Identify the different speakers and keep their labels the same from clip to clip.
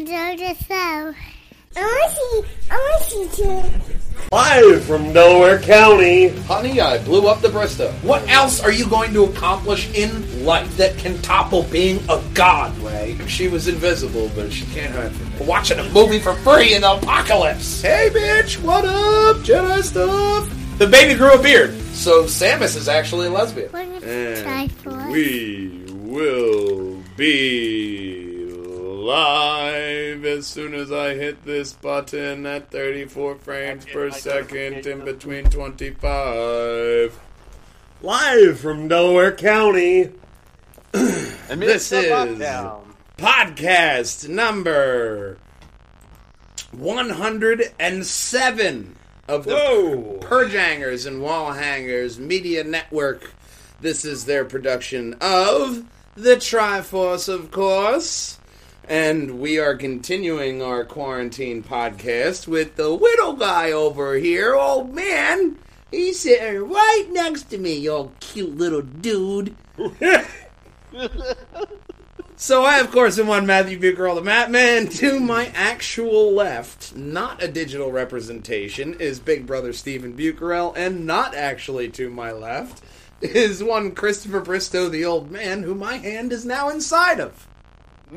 Speaker 1: enjoy the show. I want to see, I want to see too.
Speaker 2: Live from Delaware County.
Speaker 3: Honey, I blew up the Bristow. What else are you going to accomplish in life that can topple being a god, Ray? She was invisible, but she can't hide from me. Watching a movie for free in the apocalypse. Hey, bitch, what up? Jedi stuff. The baby grew a beard, so Samus is actually a lesbian.
Speaker 1: We're going to try for it.
Speaker 2: We will be live as soon as I hit this button at 34 frames per second in between 25. Live from Delaware County. This is- podcast number 107 of the
Speaker 4: Whoa.
Speaker 2: Purge Hangers and Wall Hangers Media Network. This is their production of The Triforce, of course. And we are continuing our quarantine podcast with the little guy over here. Old man, he's sitting right next to me, you old cute little dude. So I, of course, am one Matthew Bucarell, the Mat Man. To my actual left, not a digital representation, is Big Brother Stephen Bucarell, and not actually to my left is one Christopher Bristow, the old man, who my hand is now inside of.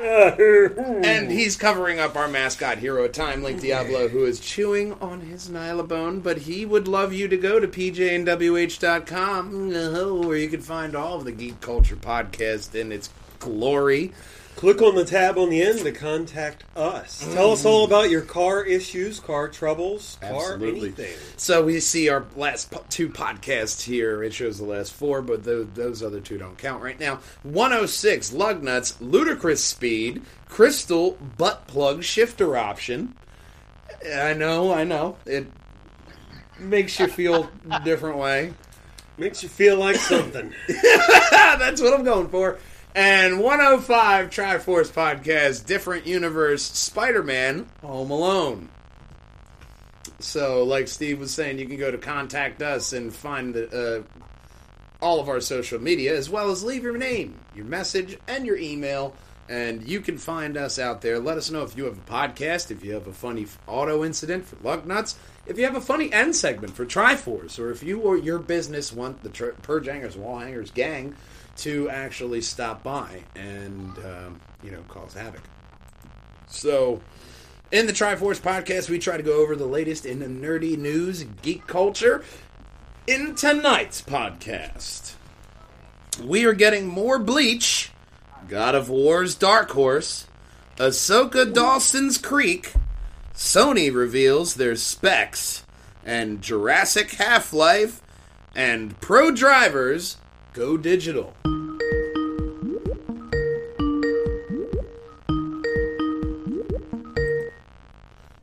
Speaker 2: And he's covering up our mascot hero Time Link Diablo, who is chewing on his Nylabone, but he would love you to go to pjnwh.com, where you can find all of the Geek Culture podcast in its glory.
Speaker 4: Click on the tab on the end to contact us. Tell us all about your car issues, car troubles, car anything.
Speaker 2: So we see our last po- two podcasts here. It shows the last four, but those, those other two don't count right now. 106, Lug Nuts, Ludicrous Speed, Crystal, Butt Plug Shifter Option. I know, I know. It makes you feel a different way.
Speaker 4: Makes you feel like something.
Speaker 2: That's what I'm going for. And 105 Triforce Podcast, Different Universe, Spider Man, Home Alone. So, like Steve was saying, you can go to contact us and find the, uh, all of our social media, as well as leave your name, your message, and your email. And you can find us out there. Let us know if you have a podcast, if you have a funny auto incident for Lug Nuts, if you have a funny end segment for Triforce, or if you or your business want the tr- Purge Hangers, Wall Hangers gang to actually stop by and, um, you know, cause havoc. So, in the Triforce podcast, we try to go over the latest in the nerdy news, geek culture. In tonight's podcast, we are getting more Bleach, God of War's Dark Horse, Ahsoka Dawson's Creek, Sony reveals their specs, and Jurassic Half Life, and Pro Drivers go digital.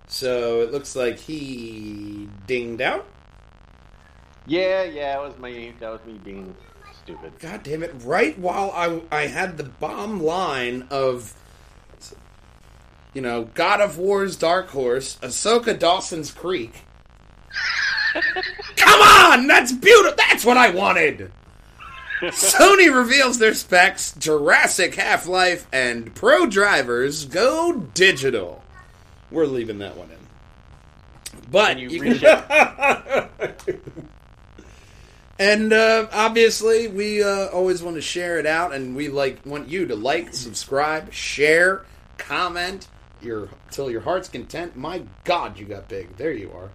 Speaker 2: So it looks like he dinged out.
Speaker 5: Yeah, yeah, it was me. That was me being stupid.
Speaker 2: God damn it! Right while I I had the bomb line of, you know, God of War's Dark Horse, Ahsoka Dawson's Creek. Come on, that's beautiful. That's what I wanted. Sony reveals their specs, Jurassic Half Life, and Pro Drivers go digital. We're leaving that one in. But
Speaker 5: And you
Speaker 2: you can- And uh, obviously, we uh, always want to share it out, and we like want you to like, subscribe, share, comment, your till your heart's content. My God, you got big. There you are.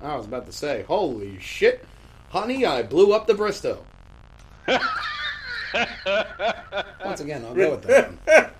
Speaker 2: I was about to say, holy shit, honey, I blew up the Bristow. Once again, I'll go with that. One.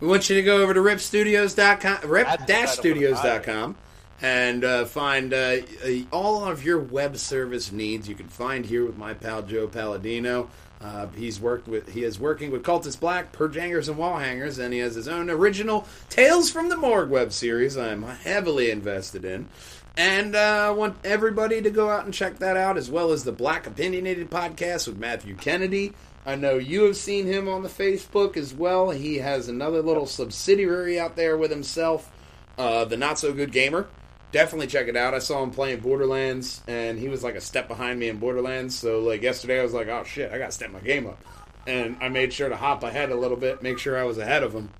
Speaker 2: We want you to go over to ripstudios.com, rip-studios.com, and uh, find uh, uh, all of your web service needs. You can find here with my pal Joe Palladino. Uh, he's worked with he is working with Cultist Black, Purge Hangers, and Wall Hangers, and he has his own original Tales from the Morgue web series. I'm heavily invested in. And uh, I want everybody to go out and check that out, as well as the Black Opinionated podcast with Matthew Kennedy. I know you have seen him on the Facebook as well. He has another little subsidiary out there with himself, uh, the Not So Good Gamer. Definitely check it out. I saw him playing Borderlands, and he was like a step behind me in Borderlands. So like yesterday, I was like, "Oh shit, I got to step my game up," and I made sure to hop ahead a little bit, make sure I was ahead of him.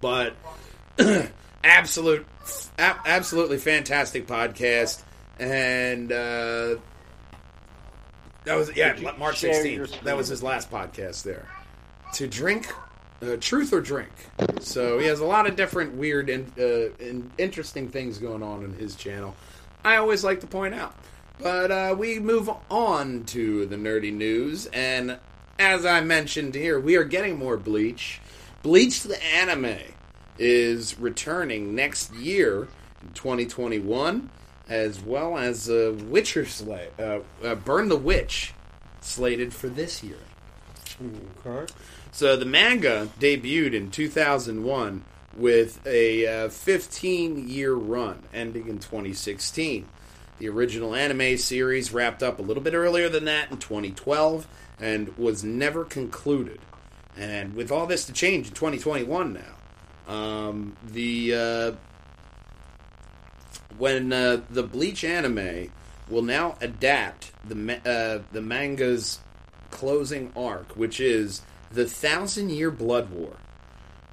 Speaker 2: but absolute, a- absolutely fantastic podcast, and uh, that was yeah March sixteenth. That was his last podcast there. To drink, uh, truth or drink. So he has a lot of different weird and, uh, and interesting things going on in his channel. I always like to point out. But uh, we move on to the nerdy news, and as I mentioned here, we are getting more Bleach. Bleach the anime is returning next year, 2021, as well as uh, Witcher Slay, uh, uh, Burn the Witch, slated for this year.
Speaker 4: Okay.
Speaker 2: So the manga debuted in 2001 with a 15 year run ending in 2016. The original anime series wrapped up a little bit earlier than that in 2012 and was never concluded. And with all this to change in 2021 now, um, the uh, when uh, the Bleach anime will now adapt the ma- uh, the manga's closing arc, which is the Thousand Year Blood War.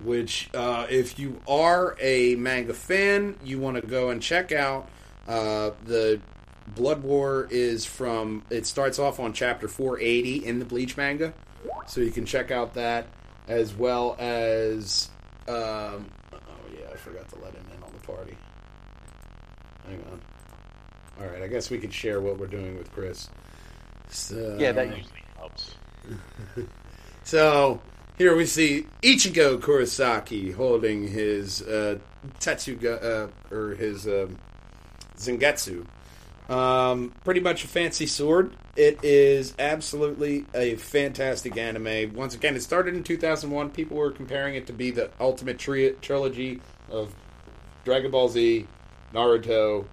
Speaker 2: Which, uh, if you are a manga fan, you want to go and check out. Uh, the Blood War is from. It starts off on chapter 480 in the Bleach manga, so you can check out that as well as. Um, oh yeah, I forgot to let him in on the party. Hang on. All right, I guess we could share what we're doing with Chris. So,
Speaker 5: Yeah, that usually helps.
Speaker 2: so here we see Ichigo Kurosaki holding his uh, Tetsuga uh, or his um, Zangetsu. Um, pretty much a fancy sword. It is absolutely a fantastic anime. Once again, it started in 2001. People were comparing it to be the ultimate tri- trilogy of Dragon Ball Z, Naruto,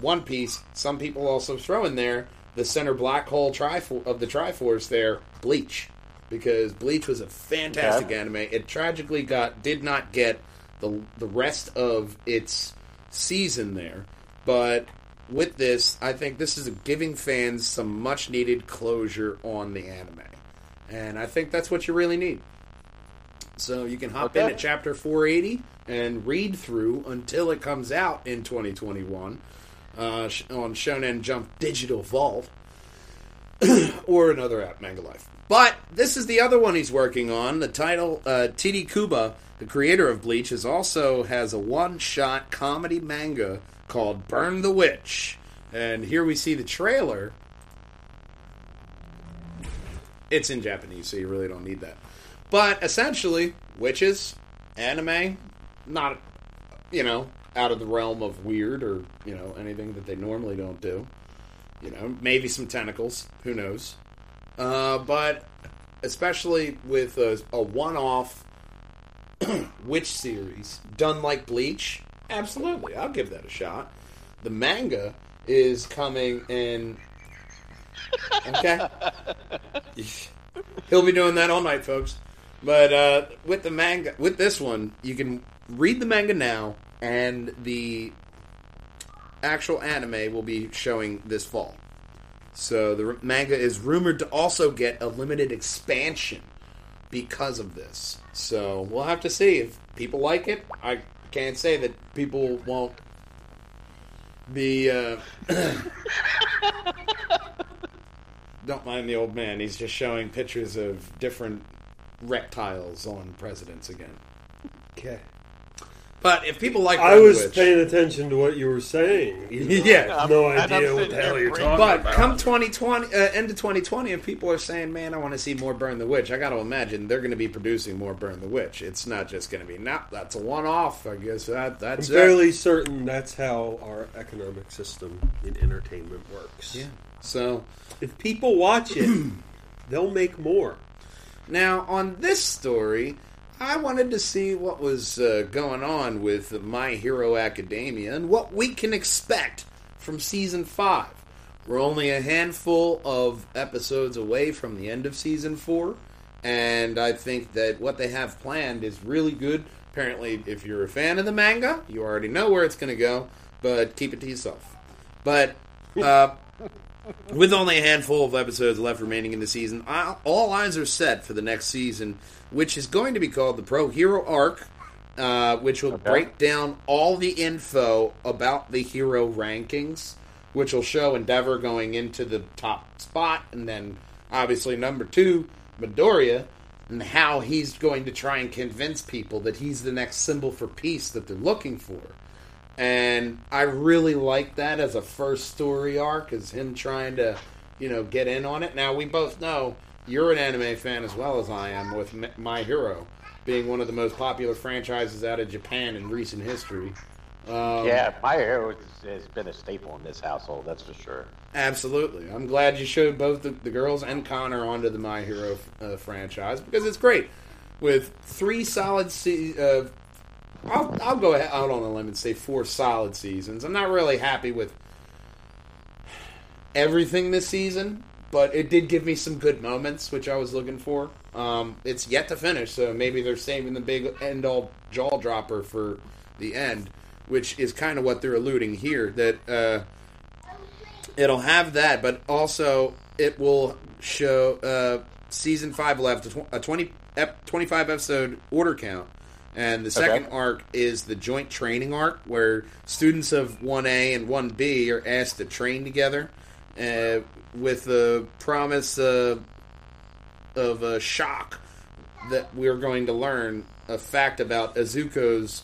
Speaker 2: One Piece. Some people also throw in there the center black hole trifor- of the Triforce there, Bleach, because Bleach was a fantastic
Speaker 5: Okay.
Speaker 2: anime. It tragically got did not get the the rest of its season there, but with this, I think this is giving fans some much needed closure on the anime, and I think that's what you really need. So you can hop in
Speaker 5: Okay.
Speaker 2: at chapter 480 and read through until it comes out in 2021 uh, on Shonen Jump Digital Vault or another app, Manga Life. But this is the other one he's working on. The title, uh, Tite Kubo, the creator of Bleach, is also has a one-shot comedy manga called Burn the Witch. And here we see the trailer. It's in Japanese, so you really don't need that. But essentially, witches, anime, not, you know, out of the realm of weird or, you know, anything that they normally don't do. You know, maybe some tentacles. Who knows? Uh, but especially with a, a one off witch series done like Bleach, absolutely. I'll give that a shot. The manga is coming in. Okay? He'll be doing that all night, folks. But uh, with the manga, with this one, you can read the manga now, and the actual anime will be showing this fall. So the r- manga is rumored to also get a limited expansion because of this. So we'll have to see if people like it. I can't say that people won't be. Uh, don't mind the old man. He's just showing pictures of different reptiles on presidents again.
Speaker 4: Okay.
Speaker 2: But if people like
Speaker 4: I
Speaker 2: Burn
Speaker 4: was
Speaker 2: Witch-
Speaker 4: paying attention to what you were saying. even though
Speaker 2: Yeah.
Speaker 4: I have no
Speaker 5: I'm- and I'm
Speaker 4: idea what the hell you're talking
Speaker 2: But
Speaker 4: about.
Speaker 2: But come 2020, uh, end of 2020, and people are saying, "Man, I want to see more Burn the Witch." I got to imagine they're going to be producing more Burn the Witch. It's not just going to be, "Nah, that's a one-off." I guess that
Speaker 4: I'm
Speaker 2: that's it.
Speaker 4: fairly certain that's how our economic system in entertainment works.
Speaker 2: Yeah. So
Speaker 4: If people watch it, they'll make more.
Speaker 2: now on this story, I wanted to see what was uh, going on with My Hero Academia and what we can expect from season five. We're only a handful of episodes away from the end of season four, and I think that what they have planned is really good. Apparently, if you're a fan of the manga, you already know where it's going to go, but keep it to yourself. But uh, with only a handful of episodes left remaining in the season, all eyes are set for the next season, which is going to be called the Pro Hero Arc, uh, which will
Speaker 5: Okay.
Speaker 2: break down all the info about the hero rankings, which will show Endeavor going into the top spot, and then obviously number two, Midoriya, and how he's going to try and convince people that he's the next symbol for peace that they're looking for. And I really like that as a first story arc, is him trying to, you know, get in on it. Now we both know you're an anime fan as well as I am, with My Hero being one of the most popular franchises out of Japan in recent history. Um,
Speaker 5: yeah, my Hero has- been a staple in this household. That's for sure.
Speaker 2: Absolutely. I'm glad you showed both the, the girls and Connor onto the My Hero uh, franchise because it's great. With three solid se- uh, I'll, I'll go out on a limb and say four solid seasons. I'm not really happy with everything this season, but it did give me some good moments, which I was looking for. Um, it's yet to finish, so maybe they're saving the big end all jaw dropper for the end, which is kind of what they're alluding here. That uh, it'll have that, but also it will show uh, season five will have a twenty twenty five episode order count, and the second
Speaker 5: Okay.
Speaker 2: arc is the joint training arc where students of one A and one B are asked to train together, uh, with the promise uh, of a shock that we're going to learn a fact about Azuko's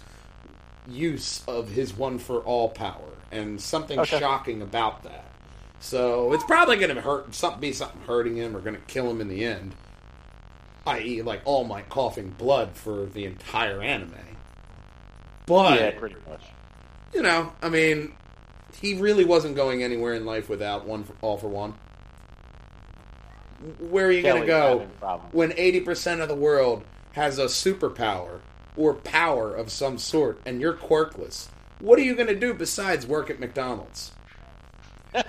Speaker 2: use of his one for all power and something
Speaker 5: Okay.
Speaker 2: shocking about that. So it's probably going to hurt, something be something hurting him or going to kill him in the end, i.e., like All Might coughing blood for the entire anime. But
Speaker 5: yeah, pretty much.
Speaker 2: you know, I mean, he really wasn't going anywhere in life without one for, all for one. Where are you going to go when 80% of the world has a superpower or power of some sort and you're quirkless? What are you going to do besides work at McDonald's?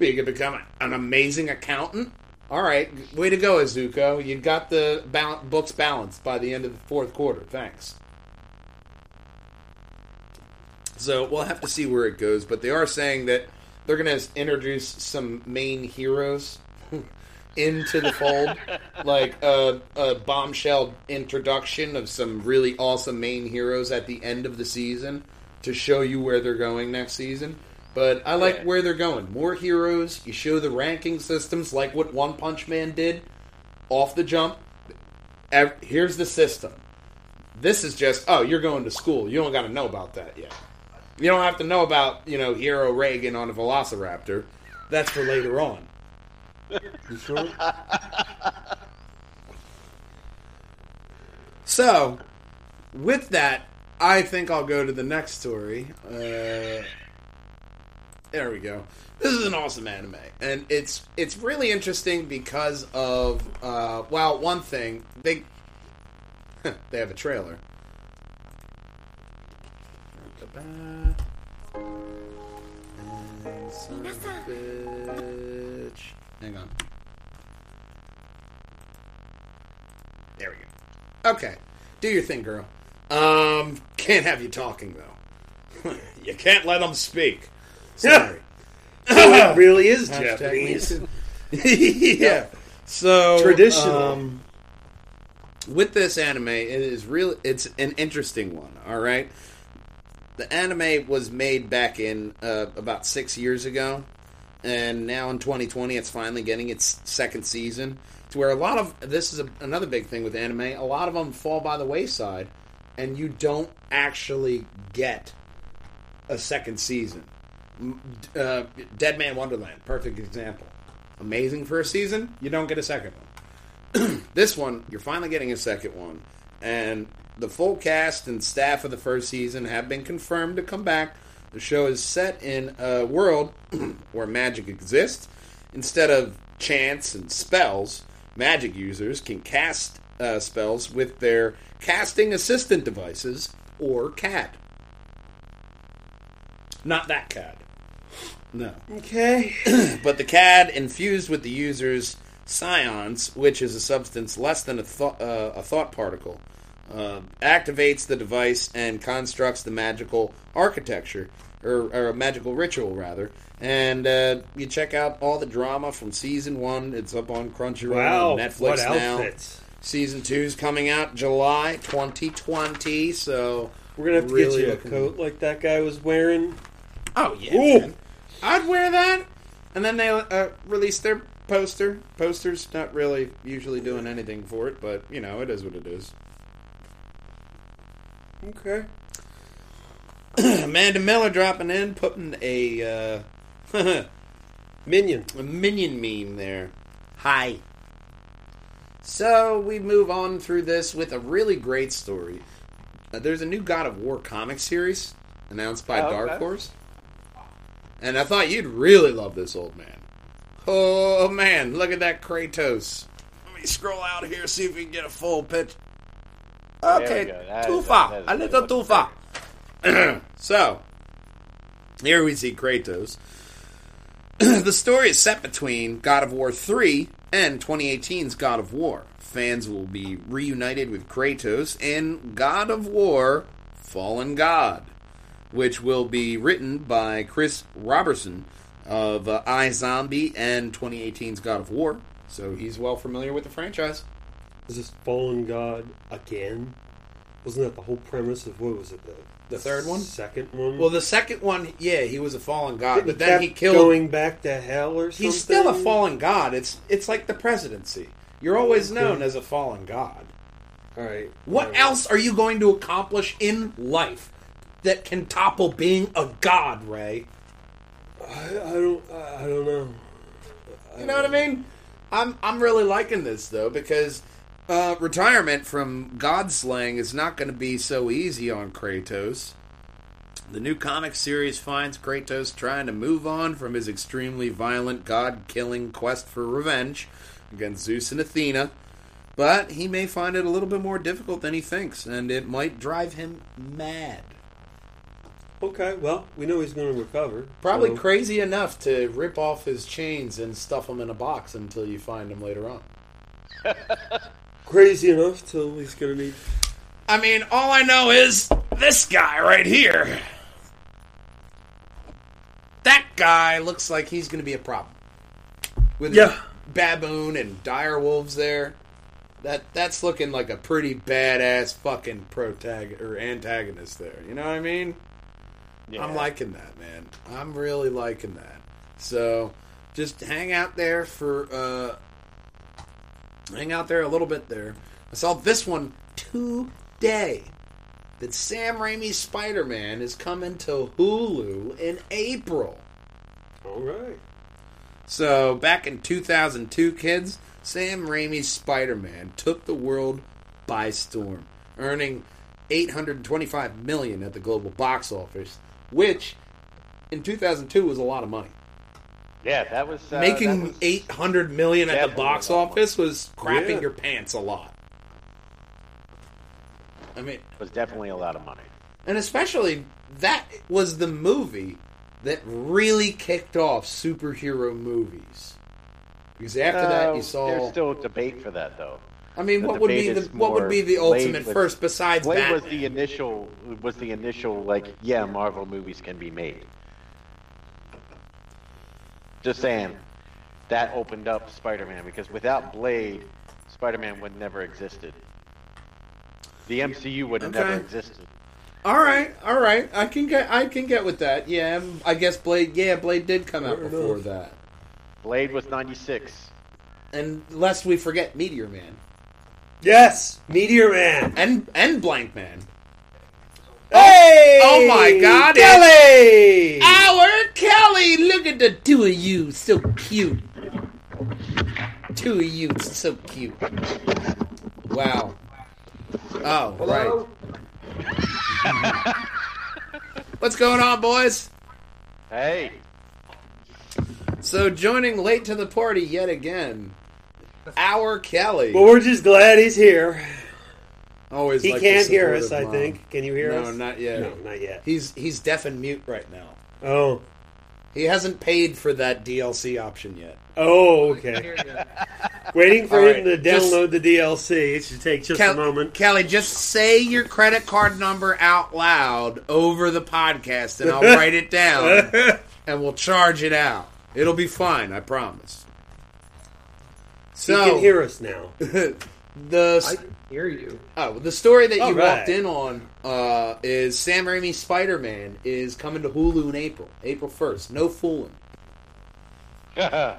Speaker 2: You to become an amazing accountant? All right, way to go, Azuko. You got the bal- books balanced by the end of the fourth quarter. Thanks. So we'll have to see where it goes, but they are saying that they're going to introduce some main heroes into the fold, like a, a bombshell introduction of some really awesome main heroes at the end of the season to show you where they're going next season. But I like
Speaker 5: Yeah.
Speaker 2: where they're going. More heroes. You show the ranking systems, like what One Punch Man did off the jump. Here's the system. This is just oh, you're going to school. You don't got to know about that yet. You don't have to know about you know Hero Reagan on a Velociraptor. That's for later on. You sure? so, with that, I think I'll go to the next story. Uh, there we go. This is an awesome anime, and it's it's really interesting because of uh, well, one thing they they have a trailer. Hang on. There we go. Okay, do your thing, girl. Um, can't have you talking though. you can't let them speak. Sorry.
Speaker 4: it really is
Speaker 2: Hashtag
Speaker 4: Japanese.
Speaker 2: yeah. So
Speaker 4: Traditional.
Speaker 2: um, with this anime, it is real. It's an interesting one. All right. The anime was made back in uh, about six years ago, and now in 2020, it's finally getting its second season. To where a lot of this is a, another big thing with anime. A lot of them fall by the wayside, and you don't actually get a second season. Uh, Dead Man Wonderland, perfect example. Amazing for a season, you don't get a second one. this one, you're finally getting a second one, and the full cast and staff of the first season have been confirmed to come back. The show is set in a world where magic exists. Instead of chants and spells, magic users can cast uh, spells with their casting assistant devices or CAD. Not that CAD. No
Speaker 4: Okay.
Speaker 2: but the CAD infused with the user's psions, which is a substance less than a, thought uh, a thought particle, uh, activates the device and constructs the magical architecture, or, or a magical ritual, rather. And uh, you check out all the drama from season one. It's up on Crunchyroll
Speaker 4: Wow.
Speaker 2: and Netflix
Speaker 4: what
Speaker 2: now.
Speaker 4: outfits.
Speaker 2: Season two's coming out July 2020. So
Speaker 4: We're gonna have to
Speaker 2: Really
Speaker 4: get you a coat like that guy was wearing.
Speaker 2: oh yeah. I'd wear that. And then they uh, released their poster. Posters not really usually doing anything for it, but you know it is what it is.
Speaker 4: Okay.
Speaker 2: Amanda Miller dropping in, putting a uh,
Speaker 4: Minion.
Speaker 2: a minion meme there. Hi. So we move on through this with a really great story. Uh, there's a new God of War comic series announced by
Speaker 5: Oh, okay.
Speaker 2: Dark Horse, and I thought you'd really love this old man. Oh man, look at that Kratos. Let me scroll out here see if we can get a full pitch. Okay,
Speaker 5: go.
Speaker 2: Too far,
Speaker 5: that is
Speaker 2: a little
Speaker 5: pretty
Speaker 2: too far. so here we see Kratos. the story is set between God of War 3 and 2018's God of War. Fans will be reunited with Kratos in God of War Fallen God, which will be written by Chris Roberson of uh, iZombie and 2018's God of War. So he's well familiar with the franchise.
Speaker 4: Is this fallen god again? Wasn't that the whole premise of what was it? The,
Speaker 2: The third one?
Speaker 4: Second one.
Speaker 2: Well, the second one, yeah, he was a fallen god,
Speaker 4: He
Speaker 2: but then he killed.
Speaker 4: going back to hell or something.
Speaker 2: He's still a fallen god. It's it's like the presidency. You're always known as a fallen god.
Speaker 4: All right.
Speaker 2: What
Speaker 4: All right.
Speaker 2: else are you going to accomplish in life that can topple being a god, Ray?
Speaker 4: I, I don't. I don't know.
Speaker 2: You know what I mean? I'm I'm really liking this though because uh, retirement from god slaying is not going to be so easy on Kratos. The new comic series finds Kratos trying to move on from his extremely violent god killing quest for revenge against Zeus and Athena, but he may find it a little bit more difficult than he thinks, and it might drive him mad.
Speaker 4: Okay. Well, we know he's going to recover.
Speaker 2: Probably
Speaker 4: so-
Speaker 2: crazy enough to rip off his chains and stuff them in a box until you find him later on.
Speaker 4: crazy enough till he's going to need.
Speaker 2: I mean, all I know is this guy right here. That guy looks like he's going to be a problem. With
Speaker 4: Yeah.
Speaker 2: baboon and dire wolves there. That that's looking like a pretty badass fucking protagonist or antagonist there. You know what I mean?
Speaker 5: Yeah.
Speaker 2: I'm liking that, man. I'm really liking that. So, just hang out there for uh hang out there a little bit there. I saw this one today. That Sam Raimi's Spider-Man is coming to Hulu in April.
Speaker 4: All right.
Speaker 2: So, back in 2002, kids, Sam Raimi's Spider-Man took the world by storm, earning 825 million at the global box office, which in 2002 was a lot of money.
Speaker 5: Yeah, that was uh,
Speaker 2: Making
Speaker 5: that was-
Speaker 2: 800 million at the box
Speaker 5: a lot of
Speaker 2: office was crapping
Speaker 4: Yeah.
Speaker 2: your pants a lot. I mean, it
Speaker 5: was definitely a lot of money.
Speaker 2: and especially that was the movie that really kicked off superhero movies. Because after that,
Speaker 5: Uh,
Speaker 2: you saw.
Speaker 5: There's still a debate for that, though.
Speaker 2: I mean,
Speaker 5: the
Speaker 2: what would be the what would be the
Speaker 5: Blade
Speaker 2: ultimate
Speaker 5: was-
Speaker 2: first besides
Speaker 5: Blade
Speaker 2: Batman?
Speaker 5: was the initial was the initial like yeah Marvel movies can be made. Just saying, that opened up Spider-Man because without Blade, Spider-Man would never existed. The MCU would have never existed.
Speaker 2: all right, all right, I can get I can get with that. Yeah, I guess Blade. Yeah, Blade did come out before that.
Speaker 5: Blade was '96.
Speaker 2: And lest we forget Meteor Man
Speaker 4: Yes, Meteor Man.
Speaker 2: and and Blank Man.
Speaker 4: Hey!
Speaker 2: Oh, oh my God,
Speaker 4: Kelly!
Speaker 2: Our Kelly, look at the two of you, so cute. Two of you, so cute. Wow. Oh, right. What's going on, boys?
Speaker 5: Hey,
Speaker 2: So, joining late to the party yet again, our Kelly.
Speaker 4: Well, we're just glad he's here.
Speaker 2: Always
Speaker 4: He
Speaker 2: like
Speaker 4: can't hear us,
Speaker 2: supportive
Speaker 4: I think. Can you hear
Speaker 2: No,
Speaker 4: us?
Speaker 2: No, not yet.
Speaker 4: No, not yet.
Speaker 2: He's he's deaf and mute right now.
Speaker 4: Oh.
Speaker 2: He hasn't paid for that DLC option yet.
Speaker 4: Oh, okay. Waiting for
Speaker 2: All
Speaker 4: him
Speaker 2: right,
Speaker 4: to
Speaker 2: just-
Speaker 4: download the DLC. It should take just
Speaker 2: Kel-
Speaker 4: a moment.
Speaker 2: Kelly, just say your credit card number out loud over the podcast, and I'll write it down, and we'll charge it out. It'll be fine, I promise.
Speaker 4: He
Speaker 2: So
Speaker 4: can hear us now.
Speaker 2: The
Speaker 6: I can hear you.
Speaker 2: oh, the story that you
Speaker 4: All right.
Speaker 2: walked in on uh, is Sam Raimi's Spider Man is coming to Hulu in April, April first. No fooling.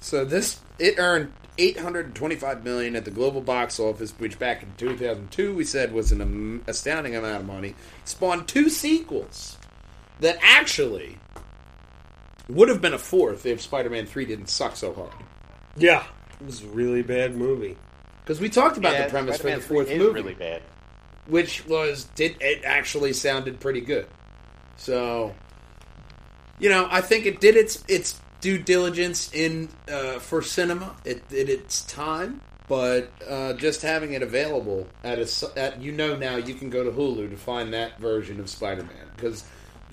Speaker 2: So this it earned 825 million at the global box office, which back in 2002 we said was an astounding amount of money. Spawned two sequels that actually would have been a fourth if Spider-Man 3 didn't suck so hard.
Speaker 4: Yeah, it was a really bad movie.
Speaker 2: Because we talked about
Speaker 5: Yeah,
Speaker 2: the premise
Speaker 5: Spider-Man
Speaker 2: for the fourth
Speaker 5: 3 is
Speaker 2: movie,
Speaker 5: really bad.
Speaker 2: which was did it actually sounded pretty good. So, you know, I think it did its its due diligence in uh, for cinema. It did its time, but uh, just having it available at a at you know now you can go to Hulu to find that version of Spider Man because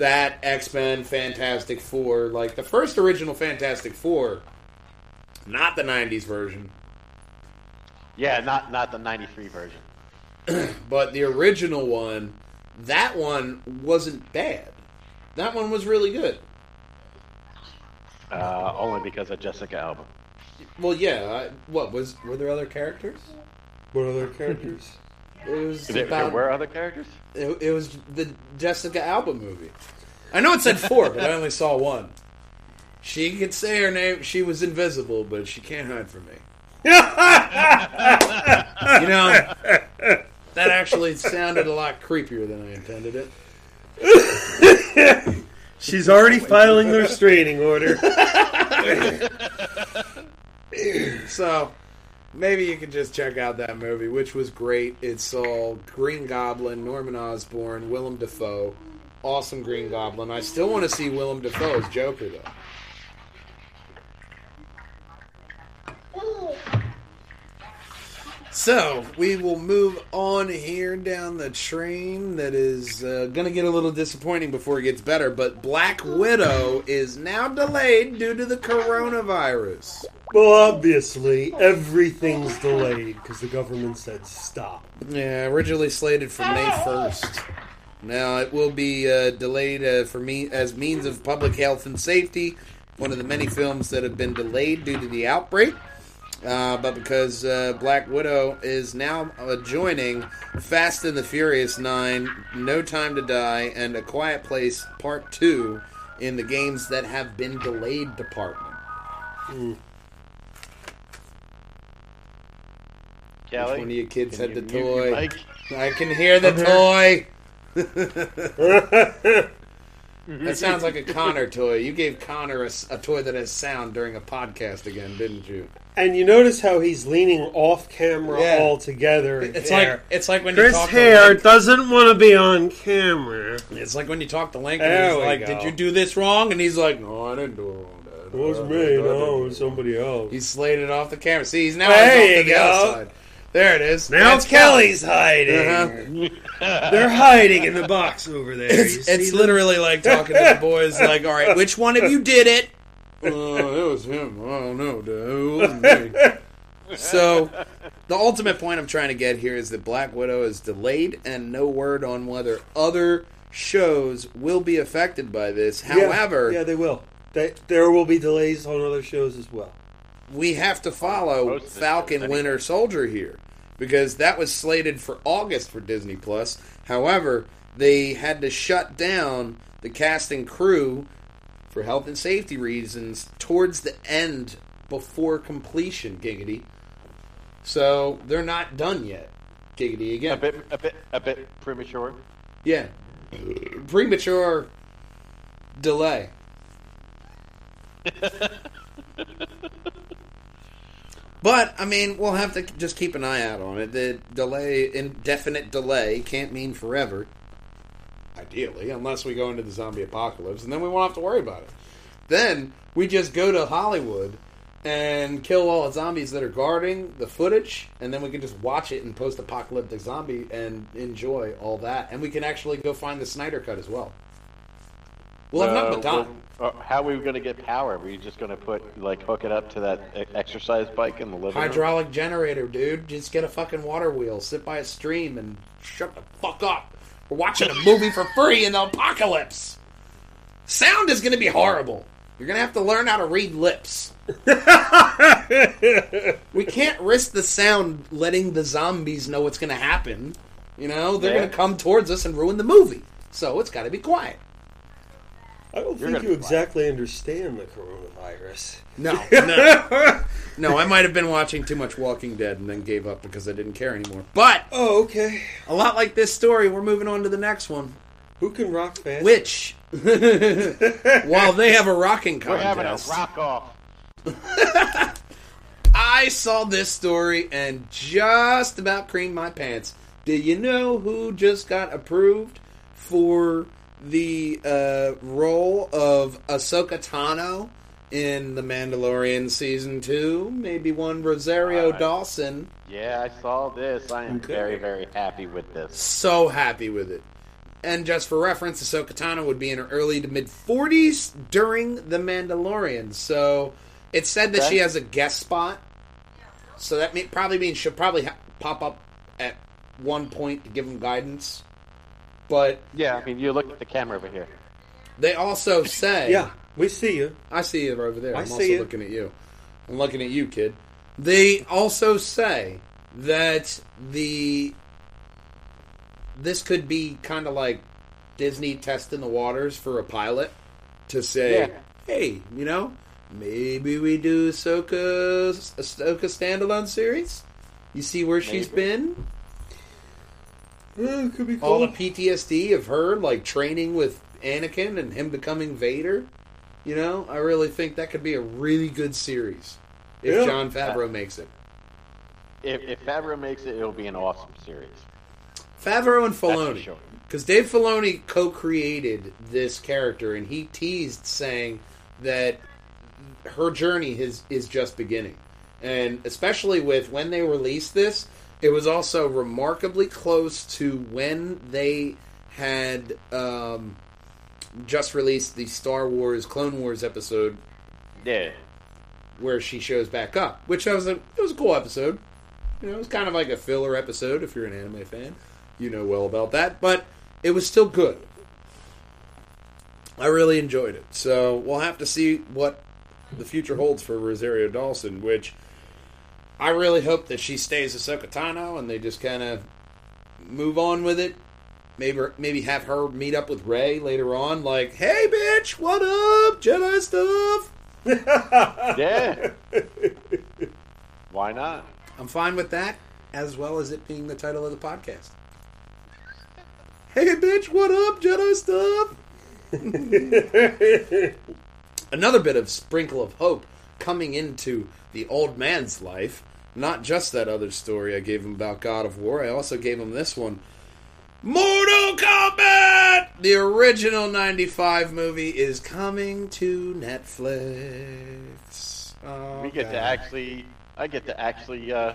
Speaker 2: that X Men Fantastic Four, like the first original Fantastic Four, not the '90s version,
Speaker 5: Yeah, not not the '93 version.
Speaker 2: but the original one, that one wasn't bad. That one was really good.
Speaker 5: Uh, only because of Jessica Alba.
Speaker 2: Well, yeah. I, what was? Were there other characters?
Speaker 4: What other characters?
Speaker 2: It was
Speaker 5: There, there were other characters.
Speaker 2: It, it was the Jessica Alba movie. I know it said four, but I only saw one. She could say her name. She was invisible, but she can't hide from me. you know, that actually sounded a lot creepier than I intended it.
Speaker 4: She's already filing the restraining order.
Speaker 2: So maybe you can just check out that movie, which was great. It saw Green Goblin, Norman Osborn, Willem Dafoe, awesome Green Goblin. I still want to see Willem Dafoe as Joker though. So we will move on here down the train. That is uh, going to get a little disappointing before it gets better. But Black Widow is now delayed due to the coronavirus.
Speaker 4: Well, obviously, everything's delayed because the government said stop.
Speaker 2: Yeah, originally slated for May first. Now it will be uh, delayed uh, for me as means of public health and safety. One of the many films that have been delayed due to the outbreak. Uh, but because uh, Black Widow is now uh, joining Fast and the Furious 9, No Time to Die, and A Quiet Place Part 2 in the games that have been delayed department.
Speaker 5: Kelly,
Speaker 2: Which one of you kids had
Speaker 5: you
Speaker 2: the toy? I can hear the toy. that sounds like a Connor toy. You gave Connor a toy that has sound during a podcast again, didn't you?
Speaker 4: And you notice how he's leaning off camera
Speaker 2: Yeah.
Speaker 4: altogether.
Speaker 2: It's
Speaker 4: there.
Speaker 2: like it's like when you
Speaker 4: Chris
Speaker 2: talk
Speaker 4: Hare
Speaker 2: to Link.
Speaker 4: doesn't want to be on camera.
Speaker 2: It's like when you talk to Lincoln.
Speaker 4: There
Speaker 2: He's
Speaker 4: we
Speaker 2: like,
Speaker 4: go.
Speaker 2: "Did you do this wrong?" And he's like, "No, I didn't do it wrong, Dad.
Speaker 4: It was
Speaker 2: I- I
Speaker 4: me,
Speaker 2: didn't
Speaker 4: no, it was somebody else.
Speaker 2: He slated off the camera. See, he's now
Speaker 4: There
Speaker 2: off
Speaker 4: you
Speaker 2: to the
Speaker 4: go.
Speaker 2: outside. There it is.
Speaker 4: Now
Speaker 2: That's
Speaker 4: Kelly's hiding.
Speaker 2: Uh-huh.
Speaker 4: They're hiding in the box over there. You
Speaker 2: It's,
Speaker 4: see
Speaker 2: it's
Speaker 4: them?
Speaker 2: literally like talking to the boys, like, all right, which one of you did it? Uh, it was him. I don't know, dude. It wasn't me. So, the ultimate point I'm trying to get here is that Black Widow is delayed, and no word on whether other shows will be affected by this. However,
Speaker 4: yeah, they will. They, there will be delays on other shows as well.
Speaker 2: we have to follow
Speaker 5: Most
Speaker 2: Falcon Winter Soldier here because that was slated for August for Disney Plus. However, they had to shut down the cast and crew for health and safety reasons towards the end before completion. Giggity. So they're not done yet. Giggity again.
Speaker 5: A bit, a bit, a bit premature.
Speaker 2: Yeah. Premature delay. but I mean, we'll have to just keep an eye out on it. The delay, indefinite delay, can't mean forever. Ideally, unless we go into the zombie apocalypse, and then we won't have to worry about it. Then we just go to Hollywood and kill all the zombies that are guarding the footage, and then we can just watch it in post-apocalyptic zombie and enjoy all that. And we can actually go find the Snyder cut as well. We'll have nothing but
Speaker 5: Uh,
Speaker 2: time.
Speaker 5: well, uh, how are we going to get power? Are we just going to put like hook it up to that exercise bike in the living room?
Speaker 2: Hydraulic generator, dude. Just get a fucking water wheel, sit by a stream, and shut the fuck up. We're watching a movie for free in the apocalypse. Sound is going to be horrible. You're gonna have to learn how to read lips. we can't risk the sound letting the zombies know what's gonna happen. You know, they're
Speaker 5: Yeah.
Speaker 2: gonna come towards us and ruin the movie. So it's gotta be quiet.
Speaker 4: I don't think you exactly understand the coronavirus.
Speaker 2: No, no, no. I might have been watching too much Walking Dead and then gave up because I didn't care anymore. But
Speaker 4: Oh, okay.
Speaker 2: a lot like this story, we're moving on to the next one,
Speaker 4: Who can rock fast?
Speaker 2: which, while they have a rocking
Speaker 5: We're having a
Speaker 2: contest,
Speaker 5: rock off.
Speaker 2: I saw this story and just about creamed my pants. Do you know who just got approved for the uh, role of Ahsoka Tano in The Mandalorian season two? Maybe one Rosario
Speaker 5: Uh,
Speaker 2: Dawson.
Speaker 5: Yeah, I saw this. I am
Speaker 2: Okay.
Speaker 5: very, very happy with this.
Speaker 2: So happy with it. And just for reference, Ahsoka Tano would be in her early to mid 40s during The Mandalorian. So it said that
Speaker 5: Okay.
Speaker 2: she has a guest spot. So that may, probably means she'll probably ha- pop up at one point to give them guidance. But
Speaker 5: Yeah, I mean, you look at the camera over here.
Speaker 2: they also say.
Speaker 4: Yeah, we see you.
Speaker 2: I see you over there.
Speaker 4: I
Speaker 2: I'm
Speaker 4: see
Speaker 2: also
Speaker 4: you.
Speaker 2: looking at you. I'm looking at you, kid. They also say that the this could be kind of like Disney testing the waters for a pilot to say,
Speaker 5: Yeah.
Speaker 2: "Hey, you know, maybe we do Ahsoka Ahsoka standalone series. You see where she's
Speaker 5: Maybe.
Speaker 2: been?
Speaker 4: Oh, could be
Speaker 2: All
Speaker 4: cool.
Speaker 2: the PTSD of her like training with Anakin and him becoming Vader. You know, I really think that could be a really good series if
Speaker 4: Yeah.
Speaker 2: Jon Favreau uh, makes it.
Speaker 5: If, if Favreau makes it, it'll be an awesome series.
Speaker 2: Favreau and
Speaker 5: That's for
Speaker 2: Filoni,
Speaker 5: sure.
Speaker 2: because Dave Filoni co-created this character, and he teased saying that her journey is is just beginning, and especially with when they released this, it was also remarkably close to when they had um, just released the Star Wars Clone Wars episode
Speaker 5: Yeah.
Speaker 2: where she shows back up, which was a it was a cool episode. You know, it was kind of like a filler episode if you're an anime fan. You know well about that, but it was still good. I really enjoyed it. So we'll have to see what the future holds for Rosario Dawson, which I really hope that she stays Ahsoka Tano and they just kind of move on with it. Maybe maybe have her meet up with Rey later on, like, "Hey, bitch, what up, Jedi stuff."
Speaker 5: Yeah. Why not?
Speaker 2: I'm fine with that, as well as it being the title of the podcast. Hey, bitch, what up, Jedi stuff? Another bit of sprinkle of hope coming into the old man's life. Not just that other story I gave him about God of War, I also gave him this one. Mortal Kombat! The original 95 movie is coming to Netflix. Oh,
Speaker 5: We get to actually, I get to actually uh,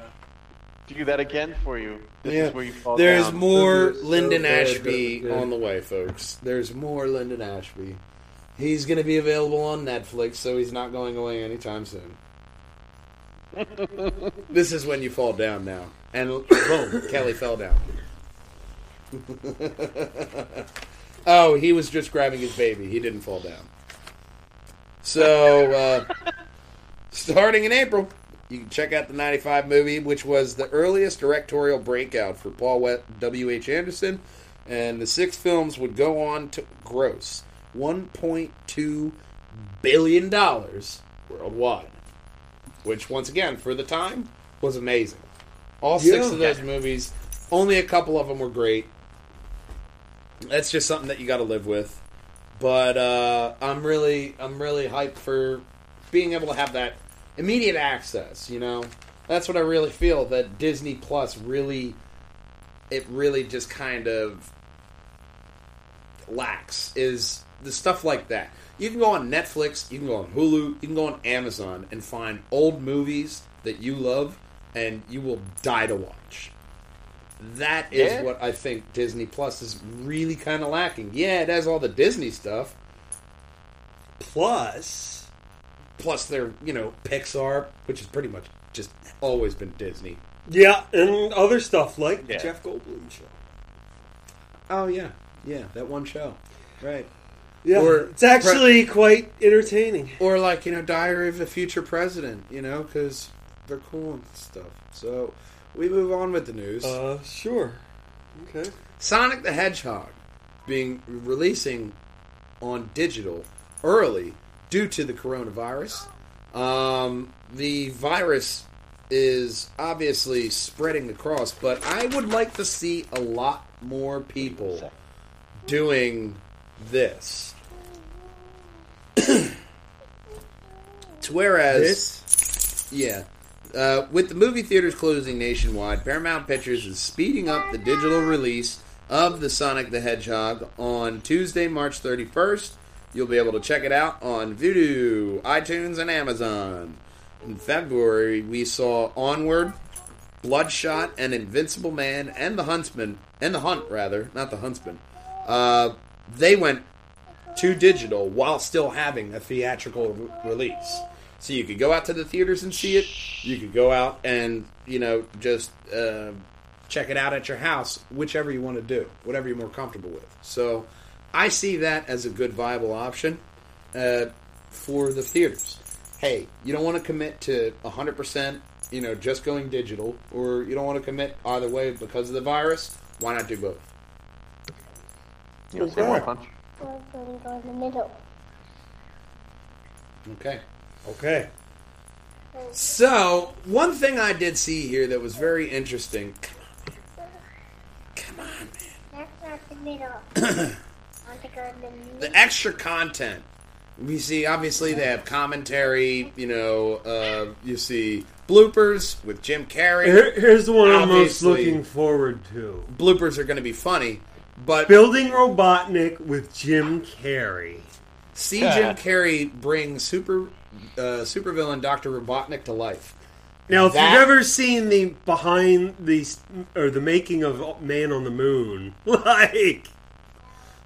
Speaker 5: do that again for you. This
Speaker 2: Yeah.
Speaker 5: is where you fall
Speaker 2: There's
Speaker 5: down.
Speaker 2: more
Speaker 4: so
Speaker 2: Linden
Speaker 4: good,
Speaker 2: Ashby
Speaker 4: good, good.
Speaker 2: on the way, folks. There's more Linden Ashby. He's going to be available on Netflix, so he's not going away anytime soon. this is when you fall down now. And boom, Kelly fell down. oh, he was just grabbing his baby. He didn't fall down. So, uh, starting in April, you can check out the 95 movie, which was the earliest directorial breakout for Paul W.H. Anderson. And the six films would go on to gross $1.2 billion worldwide. Which, once again, for the time, was amazing. All six
Speaker 4: Yeah.
Speaker 2: of those movies, only a couple of them were great. That's just something that you got to live with. But uh, I'm really, I'm really hyped for being able to have that immediate access. You know, that's what I really feel that Disney Plus really, it really just kind of lacks is the stuff like that. You can go on Netflix, you can go on Hulu, you can go on Amazon and find old movies that you love, and you will die to watch. That is
Speaker 5: Yeah.
Speaker 2: what I think Disney Plus is really kind of lacking. Yeah, it has all the Disney stuff,
Speaker 4: Plus,
Speaker 2: plus their you know Pixar, which is pretty much just always been Disney.
Speaker 4: yeah, and other stuff like
Speaker 5: Yeah.
Speaker 4: the Jeff Goldblum show.
Speaker 2: Oh yeah, yeah, that one show, right?
Speaker 4: Yeah,
Speaker 2: Or
Speaker 4: it's actually quite entertaining.
Speaker 2: or like you know diary of a future president you know because they're cool and stuff so we move on with the news
Speaker 4: Uh, sure. Okay.
Speaker 2: sonic the hedgehog being releasing on digital early due to the coronavirus um, the virus is obviously spreading across but i would like to see a lot more people doing this to whereas
Speaker 4: This
Speaker 2: yeah. Uh, with the movie theaters closing nationwide, Paramount Pictures is speeding up the digital release of the Sonic the Hedgehog on Tuesday, March 31st. You'll be able to check it out on Vudu, iTunes, and Amazon. In February, we saw Onward, Bloodshot, and Invincible Man, and The Huntsman, and The Hunt, rather, not The Huntsman. Uh, they went to digital while still having a theatrical re- release. So you could go out to the theaters and see it. You could go out and you know just uh, check it out at your house, whichever you want to do, whatever you're more comfortable with. So I see that as a good viable option uh, for the theaters. Hey, you don't want to commit to 100%, you know, just going digital, or you don't want to commit either way because of the virus. Why not do both?
Speaker 5: You know, say one punch.
Speaker 1: We're going to go in the middle.
Speaker 2: Okay.
Speaker 4: okay.
Speaker 2: So, one thing I did see here that was very interesting. Come on, man.
Speaker 1: That's not the middle. I want to go the middle.
Speaker 2: The extra content. We see, obviously, they have commentary. You know, uh, you see bloopers with Jim Carrey.
Speaker 4: Here, here's the one I'm most looking forward to.
Speaker 2: Bloopers are going to be funny, but
Speaker 4: Building Robotnik with Jim Carrey.
Speaker 2: see Jim Carrey bring super uh, supervillain Doctor Robotnik to life.
Speaker 4: Now, if
Speaker 2: That-
Speaker 4: you've ever seen the behind the or the making of Man on the Moon, like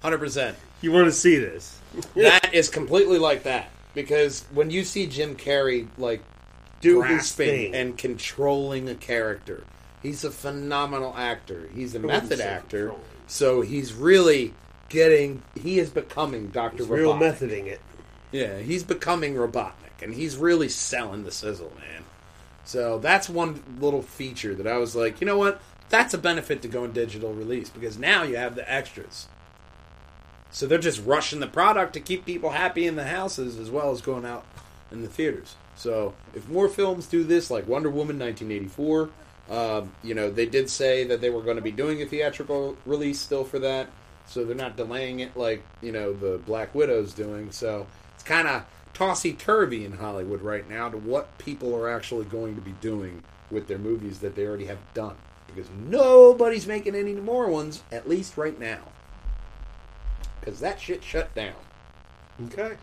Speaker 2: Hundred percent.
Speaker 4: you want to see this.
Speaker 2: that is completely like that because when you see Jim Carrey like do his
Speaker 4: Grasping.
Speaker 2: thing and controlling a character, he's a phenomenal actor. He's a method actor,
Speaker 4: controlling.
Speaker 2: So he's really getting. He is becoming Doctor
Speaker 4: Real
Speaker 2: Robotnik.
Speaker 4: methoding it.
Speaker 2: Yeah, he's becoming Robotnik, and he's really selling the sizzle, man. So that's one little feature that I was like, you know what? That's a benefit to going digital release because now you have the extras. So they're just rushing the product to keep people happy in the houses as well as going out in the theaters. So if more films do this, like Wonder Woman 1984, um, you know they did say that they were going to be doing a theatrical release still for that, so they're not delaying it like you know the Black Widow's doing. So it's kind of tossy turvy in Hollywood right now to what people are actually going to be doing with their movies that they already have done because nobody's making any more ones at least right now because that shit shut down.
Speaker 4: Okay.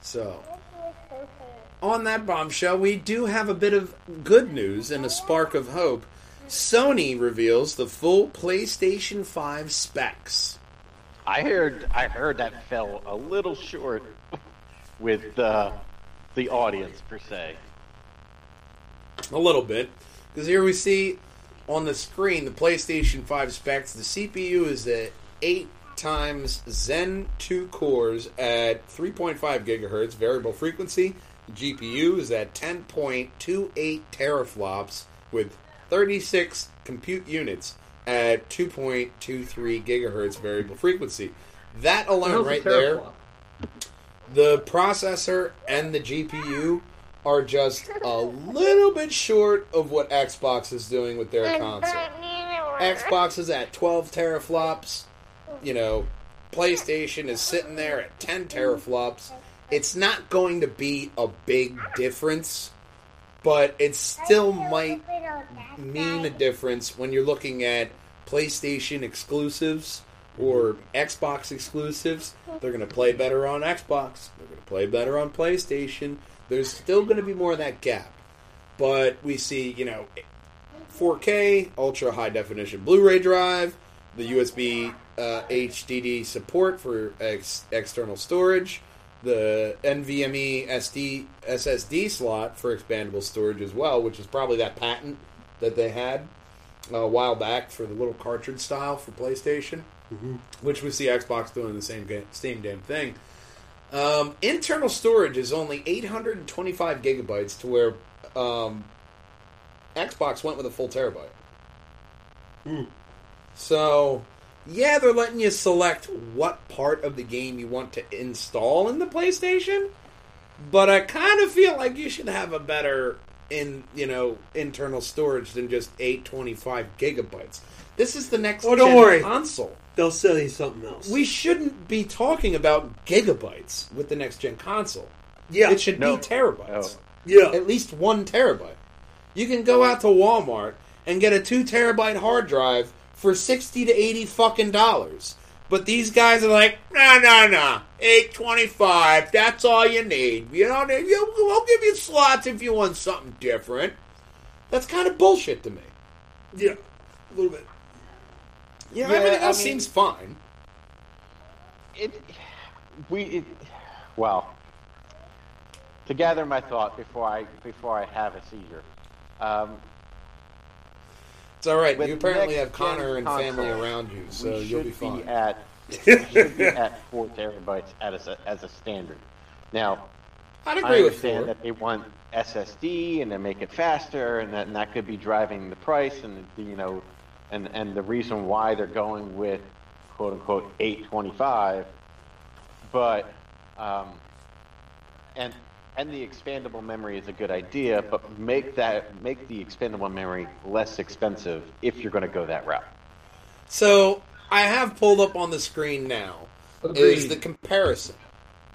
Speaker 2: So, on that bombshell, we do have a bit of good news and a spark of hope. Sony reveals the full PlayStation 5 specs.
Speaker 5: I heard I heard that fell a little short with uh, the audience per se.
Speaker 2: A little bit. Because here we see on the screen the PlayStation 5 specs. The CPU is at 8 times Zen 2 cores at 3.5 gigahertz variable frequency. The GPU is at 10.28 teraflops with 36 compute units at 2.23 gigahertz variable frequency. That alone, right there, the processor and the GPU are just a little bit short of what Xbox is doing with their console. Xbox is at 12 teraflops. You know, PlayStation is sitting there at 10 teraflops. It's not going to be a big difference, but it still might mean a difference when you're looking at PlayStation exclusives or Xbox exclusives. They're going to play better on Xbox. They're going to play better on PlayStation. There's still going to be more of that gap. But we see, you know, 4K, ultra high definition Blu ray drive, the USB uh, HDD support for ex- external storage, the NVMe SD SSD slot for expandable storage as well, which is probably that patent that they had. a while back for the little cartridge style for PlayStation, which we see Xbox doing the same game, same damn thing. Um, internal storage is only 825 gigabytes, to where um, Xbox went with a full terabyte. So, yeah, they're letting you select what part of the game you want to install in the PlayStation, but I kind of feel like you should have a better in you know internal storage than just 825 gigabytes. This is the next
Speaker 4: Oh, don't
Speaker 2: gen
Speaker 4: worry.
Speaker 2: console.
Speaker 4: They'll sell you something else.
Speaker 2: We shouldn't be talking about gigabytes with the next gen console.
Speaker 4: yeah,
Speaker 2: It should
Speaker 5: No.
Speaker 2: be terabytes.
Speaker 5: Oh.
Speaker 4: yeah.
Speaker 2: At least one terabyte. You can go out to Walmart and get a two terabyte hard drive for sixty to eighty fucking dollars. But these guys are like, no, no, no, eight twenty five. That's all you need. You know, you, we'll give you slots if you want something different. That's kind of bullshit to me.
Speaker 4: yeah, a little bit.
Speaker 2: Yeah,
Speaker 5: Yeah,
Speaker 2: everything
Speaker 5: I
Speaker 2: else
Speaker 5: mean-
Speaker 2: seems fine.
Speaker 5: it we it, well to gather my thought before I before I have a seizure. Um,
Speaker 2: It's all right.
Speaker 5: with
Speaker 2: You apparently have Connor and family around you, so you'll be fine.
Speaker 5: at we should be at four terabytes as a, as a standard. Now
Speaker 2: I'd agree with
Speaker 5: understand
Speaker 2: four.
Speaker 5: that they want SSD and they make it faster, and that, and that could be driving the price, and the, you know, and and the reason why they're going with quote unquote 825, but um, and and the expandable memory is a good idea, but make that make the expandable memory less expensive if you're going to go that route.
Speaker 2: So I have pulled up on the screen now is the comparison,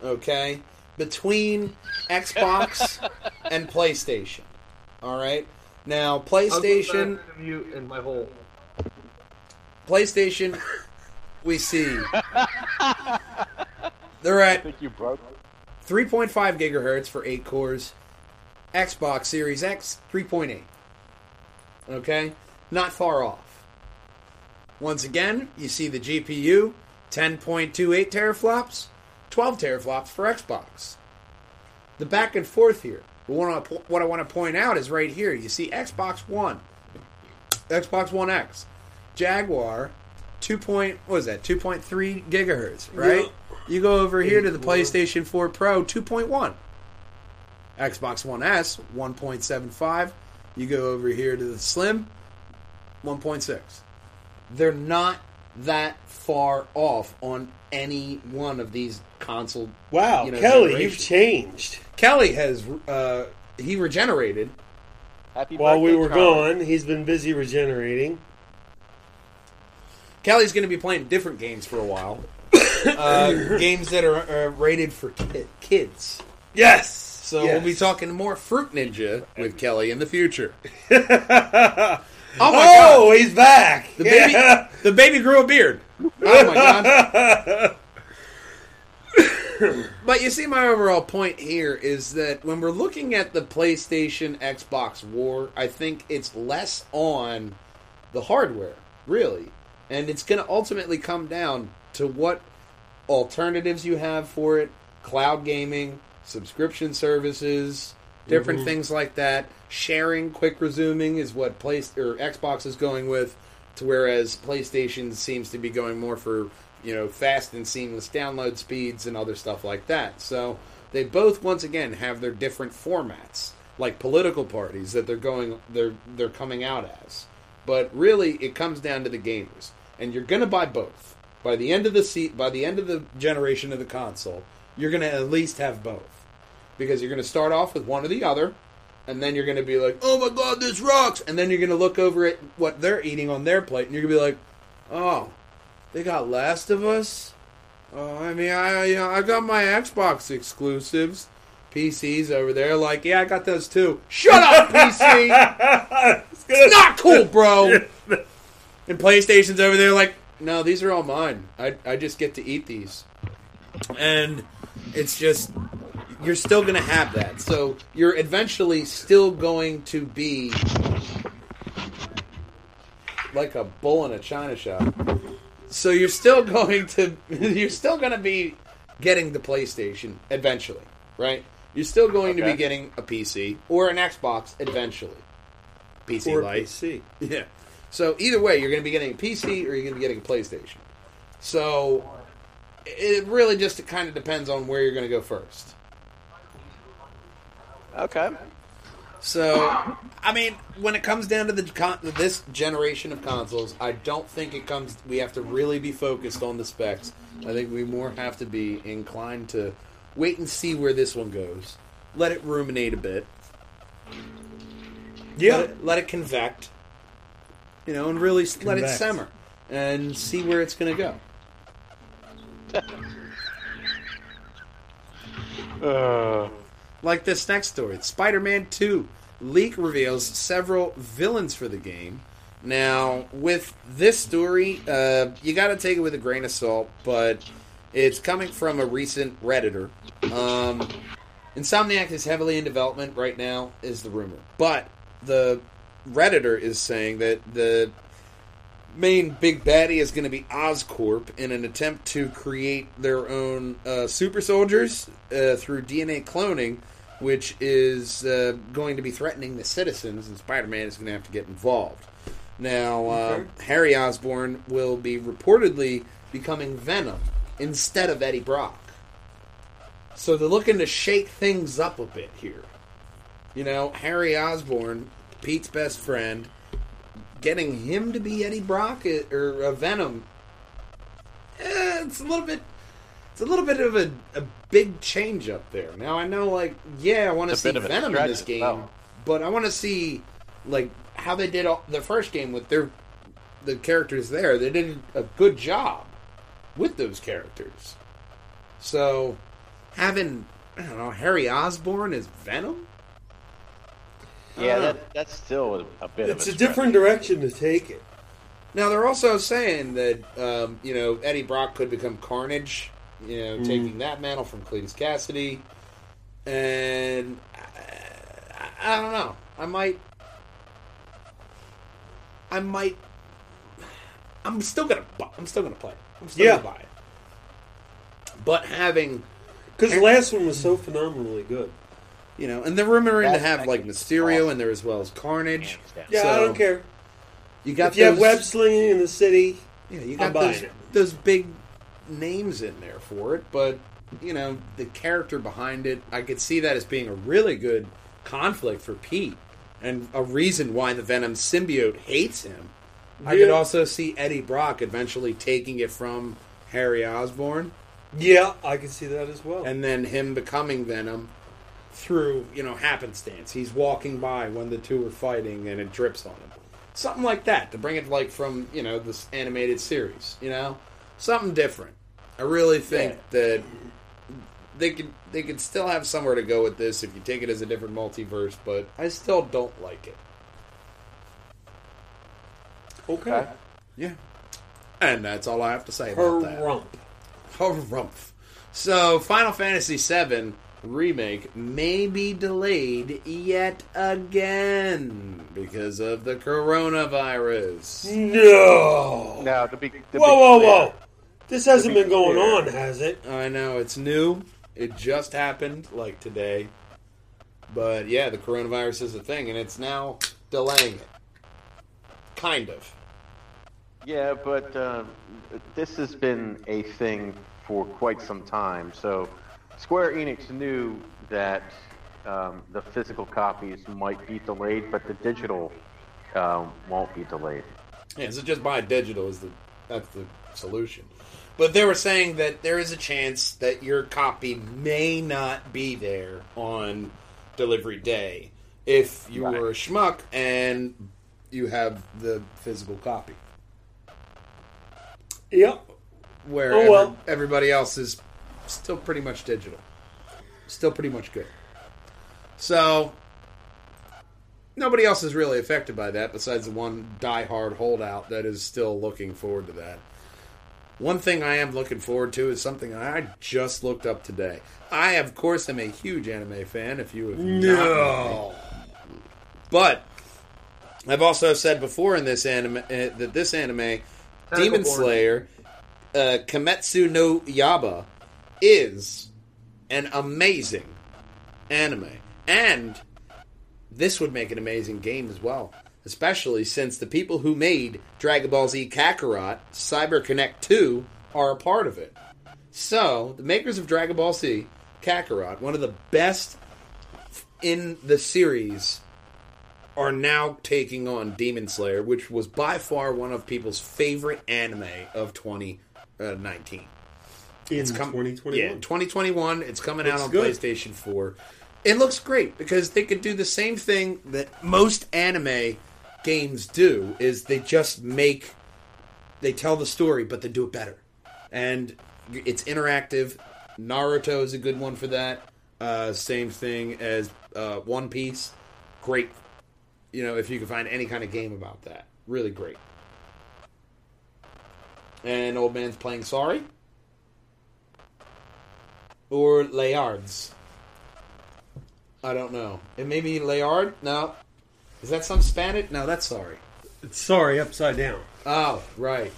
Speaker 2: okay, between Xbox and PlayStation. All right. Now PlayStation,
Speaker 3: mute and my whole.
Speaker 2: PlayStation, we see they're
Speaker 5: I think you broke.
Speaker 2: 3.5 gigahertz for eight cores. Xbox Series X 3.8. Okay, not far off. Once again, you see the GPU 10.28 teraflops, 12 teraflops for Xbox. The back and forth here. What I, what I want to point out is right here. You see Xbox One, Xbox One X, Jaguar, two point what is that? Two point three gigahertz, right? You go over here to the PlayStation 4 Pro, two point one. Xbox One S, one point seven five. You go over here to the Slim, one point six. They're not that far off on any one of these console.
Speaker 4: Wow,
Speaker 2: you know,
Speaker 4: Kelly, you've changed.
Speaker 2: Kelly has uh, he regenerated.
Speaker 5: Happy
Speaker 4: While we were
Speaker 5: Charlie.
Speaker 4: gone, he's been busy regenerating.
Speaker 2: Kelly's going to be playing different games for a while. Uh, games that are uh, rated for ki- kids.
Speaker 4: Yes.
Speaker 2: So
Speaker 4: yes.
Speaker 2: we'll be talking more Fruit Ninja with Kelly in the future. oh my
Speaker 4: Oh,
Speaker 2: god!
Speaker 4: he's back.
Speaker 2: The baby,
Speaker 4: Yeah.
Speaker 2: the baby grew a beard. Oh my god! but you see, my overall point here is that when we're looking at the PlayStation Xbox war, I think it's less on the hardware, really, and it's going to ultimately come down to what alternatives you have for it, cloud gaming, subscription services, different mm-hmm. things like that. Sharing, quick resuming is what Play or Xbox is going with, to whereas PlayStation seems to be going more for you know fast and seamless download speeds and other stuff like that. So they both once again have their different formats, like political parties that they're going they're they're coming out as. But really, it comes down to the gamers, and you're going to buy both by the end of the seat by the end of the generation of the console. You're going to at least have both because you're going to start off with one or the other, and then you're going to be like, "Oh my god, this rocks!" And then you're going to look over at what they're eating on their plate, and you're going to be like, "Oh, they got Last of Us." Oh, I mean, I you know, I got my Xbox exclusives, PCs over there. Like, yeah, I got those too. Shut up, PC. it's not cool, bro. And PlayStation's over there, like, no, these are all mine. I I just get to eat these, and it's just you're still going to have that. So you're eventually still going to be like a bull in a china shop. So you're still going to you're still going to be getting the PlayStation eventually, right? You're still going to be getting a PC or an Xbox eventually. PC
Speaker 4: Or
Speaker 2: Lite.
Speaker 4: PC.
Speaker 2: Yeah. So either way, you're going to be getting a PC or you're going to be getting a PlayStation. So it really just kind of depends on where you're going to go first.
Speaker 5: Okay.
Speaker 2: So, I mean, when it comes down to the con- this generation of consoles, I don't think it comes. We have to really be focused on the specs. I think we more have to be inclined to wait and see where this one goes. Let it ruminate a bit.
Speaker 4: Yeah.
Speaker 2: Let it, let it convect. You know, and really s let it simmer and see where it's going to go.
Speaker 5: Uh,
Speaker 2: Like this next story, Spider-Man 2 leak reveals several villains for the game. Now, with this story, uh, you got to take it with a grain of salt, but it's coming from a recent redditor. Um, Insomniac is heavily in development right now, is the rumor, but the redditor is saying that the main big baddie is going to be Oscorp in an attempt to create their own uh, super soldiers uh, through DNA cloning, which is uh, going to be threatening the citizens, and Spider-Man is going to have to get involved. Now, uh, Harry Osborn will be reportedly becoming Venom instead of Eddie Brock. So they're looking to shake things up a bit here. You know, Harry Osborn, Pete's best friend, getting him to be Eddie Brock uh, or uh, Venom, eh, it's a little bit. It's a little bit of a, a big change up there. Now I know, like, yeah, I want to see Venom in this game,
Speaker 5: well.
Speaker 2: but I want to see like how they did all, the first game with their the characters there. They did a good job with those characters. So having I don't know Harry Osborn as Venom.
Speaker 5: Yeah, that, that's still a, a bit
Speaker 4: It's
Speaker 5: of
Speaker 4: a
Speaker 5: a,
Speaker 4: different direction to take it.
Speaker 2: Now they're also saying that um, you know Eddie Brock could become Carnage, you know, taking that mantle from Cletus Cassidy, and I, I, I don't know. I might, I might, I'm still gonna, bu- I'm still gonna play. I'm still
Speaker 4: Yeah.
Speaker 2: gonna buy it. But having,
Speaker 4: Because the last one was so phenomenally good.
Speaker 2: You know, and they're rumoring to have like
Speaker 5: actually
Speaker 2: Mysterio
Speaker 5: awesome.
Speaker 2: in there as well as Carnage.
Speaker 4: Yeah,
Speaker 2: So,
Speaker 4: I don't care.
Speaker 2: You got
Speaker 4: If you have
Speaker 2: those-
Speaker 4: web slinging in the city,
Speaker 2: Yeah, you
Speaker 4: I'm
Speaker 2: got those, those big names in there for it, but you know the character behind it, I could see that as being a really good conflict for Pete, and a reason why the Venom symbiote hates him. I could also see Eddie Brock eventually taking it from Harry Osborn,
Speaker 4: yeah, I can see that as well.
Speaker 2: and then him becoming Venom through you know happenstance. He's walking by when the two are fighting, and it drips on him. Something like that to bring it like from you know this animated series. You know, something different. I really think that they could they could still have somewhere to go with this if you take it as a different multiverse, but I still don't like it.
Speaker 4: okay.
Speaker 5: Okay.
Speaker 2: Yeah, and that's all I have to say about that.
Speaker 4: Harumph.
Speaker 2: Harumph. So, Final Fantasy VII remake may be delayed yet again because of the coronavirus.
Speaker 4: No.
Speaker 5: Now, to be, to be
Speaker 4: Whoa, whoa,
Speaker 5: clear,
Speaker 4: whoa. This hasn't
Speaker 5: be
Speaker 4: been going
Speaker 5: clear.
Speaker 4: on, has it?
Speaker 2: I know it's new. It just happened like today. But yeah, the coronavirus is a thing and it's now delaying it. Kind of.
Speaker 5: Yeah, but uh, this has been a thing for quite some time. So, Square Enix knew that um, the physical copies might be delayed, but the digital um, won't be delayed.
Speaker 2: Yeah, so just buy digital is the that's the solution. But they were saying that there is a chance that your copy may not be there on delivery day if you
Speaker 5: Right.
Speaker 2: were a schmuck and you have the physical copy.
Speaker 4: Yep.
Speaker 2: Where
Speaker 4: Oh,
Speaker 2: every-
Speaker 4: well.
Speaker 2: everybody else is still pretty much digital. Still pretty much good. So nobody else is really affected by that besides the one diehard holdout that is still looking forward to that. One thing I am looking forward to is something I just looked up today. I, of course, am a huge anime fan. If you have not
Speaker 4: No.
Speaker 2: but I've also said before in this anime uh, that this anime, Demon
Speaker 4: Born.
Speaker 2: Slayer, uh, Kimetsu no Yaiba, is an amazing anime, and this would make an amazing game as well. especially since the people who made Dragon Ball Z Kakarot, Cyber Connect 2, are a part of it. So, the makers of Dragon Ball Z Kakarot, one of the best in the series, are now taking on Demon Slayer, which was by far one of people's favorite anime of 2019.
Speaker 4: In
Speaker 2: come-
Speaker 4: 2021.
Speaker 2: Yeah, 2021. It's coming out on
Speaker 4: good.
Speaker 2: PlayStation 4. It looks great because they could do the same thing that most anime games do is they just make they tell the story but they do it better. And it's interactive. Naruto is a good one for that. Uh, same thing as uh, One Piece. Great. You know, if you can find any kind of game about that. Really great. And Old Man's playing Sorry or Layards. I don't know. It may be Layard. No, is that some Spanish? No, that's sorry.
Speaker 4: It's sorry, upside down.
Speaker 2: Oh, right.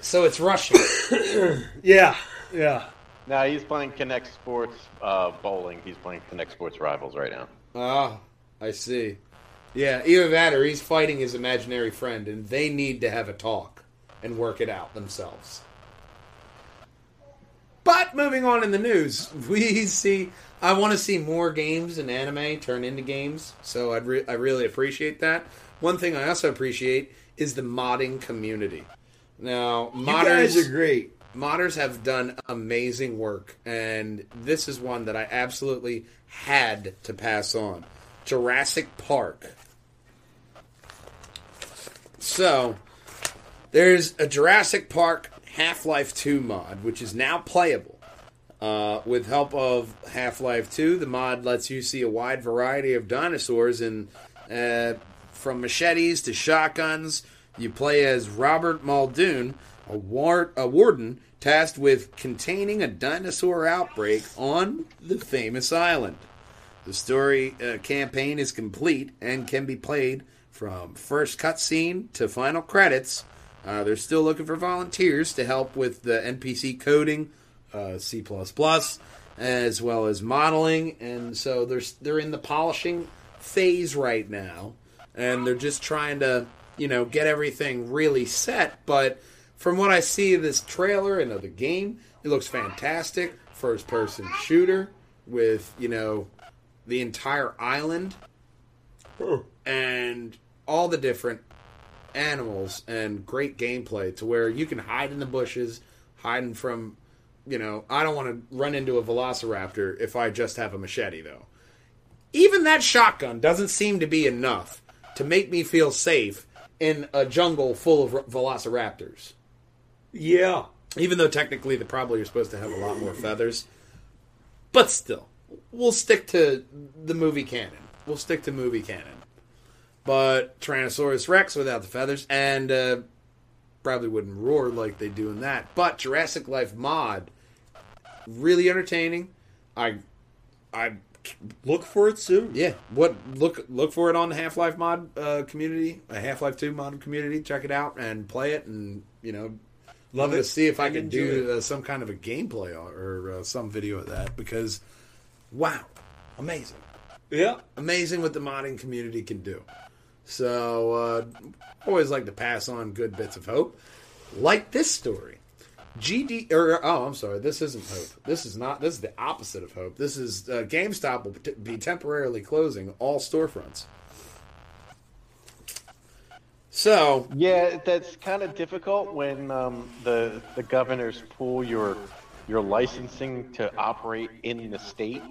Speaker 2: So it's Russian.
Speaker 4: Yeah, yeah.
Speaker 5: Now he's playing Kinect Sports uh, bowling. He's playing Kinect Sports Rivals right now.
Speaker 2: Ah, I see. Yeah, either that or he's fighting his imaginary friend, and they need to have a talk and work it out themselves. But moving on in the news, we see. I want to see more games and anime turn into games, so I'd re- I really appreciate that. One thing I also appreciate is the modding community. Now,
Speaker 4: You
Speaker 2: modders
Speaker 4: guys are great.
Speaker 2: modders have done amazing work, and this is one that I absolutely had to pass on. Jurassic Park. So, there's a Jurassic Park Half Life 2 mod, which is now playable. Uh, with help of Half Life 2, the mod lets you see a wide variety of dinosaurs, and uh, from machetes to shotguns. You play as Robert Muldoon, a, war- a warden tasked with containing a dinosaur outbreak on the famous island. The story uh, campaign is complete and can be played from first cutscene to final credits. Uh, they're still looking for volunteers to help with the NPC coding, uh, C++, as well as modeling, and so they're they're in the polishing phase right now, and they're just trying to you know get everything really set. But from what I see of this trailer and of the game, it looks fantastic. First person shooter with you know the entire island and all the different animals and great gameplay to where you can hide in the bushes, hiding from, you know, I don't want to run into a velociraptor if I just have a machete though. Even that shotgun doesn't seem to be enough to make me feel safe in a jungle full of velociraptors.
Speaker 4: Yeah.
Speaker 2: Even though technically they probably are supposed to have a lot more feathers. But still, we'll stick to the movie canon. We'll stick to movie canon. But Tyrannosaurus Rex without the feathers, and uh, probably wouldn't roar like they do in that. But Jurassic Life mod, really entertaining. I, I,
Speaker 4: Look for it soon.
Speaker 2: yeah. What look look for it on the Half Life mod uh, community, a Half Life Two mod community. Check it out and play it, and you know
Speaker 4: Love it.
Speaker 2: to see if I
Speaker 4: And
Speaker 2: can do uh, some kind of a gameplay or, or uh, some video of that because, wow, amazing,
Speaker 4: Yeah.
Speaker 2: amazing what the modding community can do. So, uh, always like to pass on good bits of hope, like this story. GD or oh, I'm sorry, this isn't hope. This is not. This is the opposite of hope. This is uh, GameStop will t- be temporarily closing all storefronts. So
Speaker 5: Yeah, that's kind of difficult when um, the the governors pull your your licensing to operate in the state.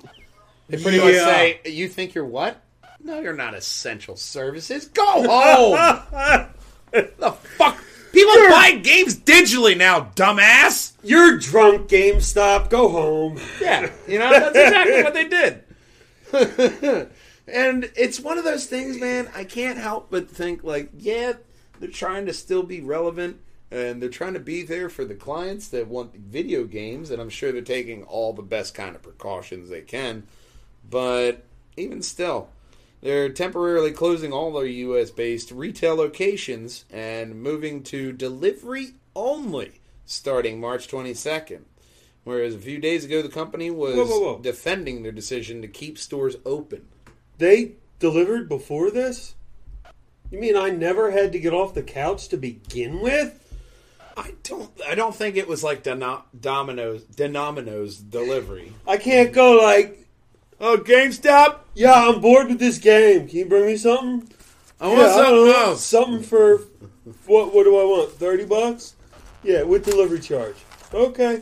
Speaker 2: They pretty much say, "You think you're what? No, you're not essential services. Go home." the fuck? People buy games digitally now, dumbass.
Speaker 4: You're drunk, GameStop. Go home.
Speaker 2: Yeah, you know that's exactly what they did. and it's one of those things, man. I can't help but think, like, yeah, they're trying to still be relevant, and they're trying to be there for the clients that want video games, and I'm sure they're taking all the best kind of precautions they can. But even still, they're temporarily closing all their U.S. based retail locations and moving to delivery only starting March 22nd. Whereas a few days ago, the company was
Speaker 4: Whoa, whoa, whoa.
Speaker 2: defending their decision to keep stores open.
Speaker 4: They delivered before this? You mean I never had to get off the couch to begin with?
Speaker 2: I don't. I don't think it was like Domino's Domino's delivery.
Speaker 4: I can't go like,
Speaker 2: Oh, GameStop!
Speaker 4: yeah, I'm bored with this game. Can you bring me something?
Speaker 2: I want
Speaker 4: Yeah, I don't
Speaker 2: something
Speaker 4: know,
Speaker 2: else.
Speaker 4: Something for what? What do I want? Thirty bucks? Yeah, with delivery charge. Okay.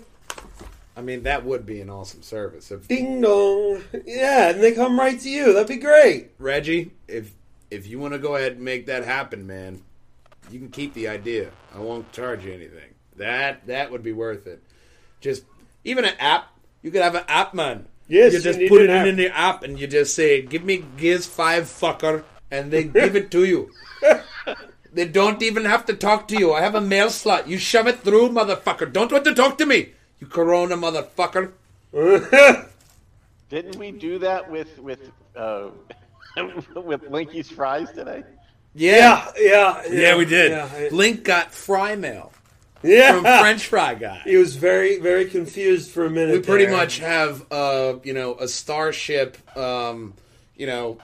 Speaker 2: I mean, that would be an awesome service. If
Speaker 4: Ding dong. Yeah, and they come right to you. That'd be great.
Speaker 2: Reggie, if if you want to go ahead and make that happen, man, you can keep the idea. I won't charge you anything. That that would be worth it. Just even an app. You could have an app, man.
Speaker 4: Yes,
Speaker 2: you just
Speaker 4: you
Speaker 2: put it
Speaker 4: an
Speaker 2: in, in the app and you just say, "Give me Gears Five, fucker," and they give it to you. They don't even have to talk to you. I have a mail slot. You shove it through, motherfucker. Don't want to talk to me, you Corona motherfucker.
Speaker 5: Didn't we do that with with uh, with Linky's fries today?
Speaker 2: Yeah,
Speaker 4: Yeah, yeah,
Speaker 2: yeah, we did.
Speaker 4: Yeah,
Speaker 2: Link got fry mail
Speaker 4: yeah.
Speaker 2: from French Fry Guy.
Speaker 4: He was very, very confused for a minute.
Speaker 2: we pretty
Speaker 4: there.
Speaker 2: much have uh you know a starship um you know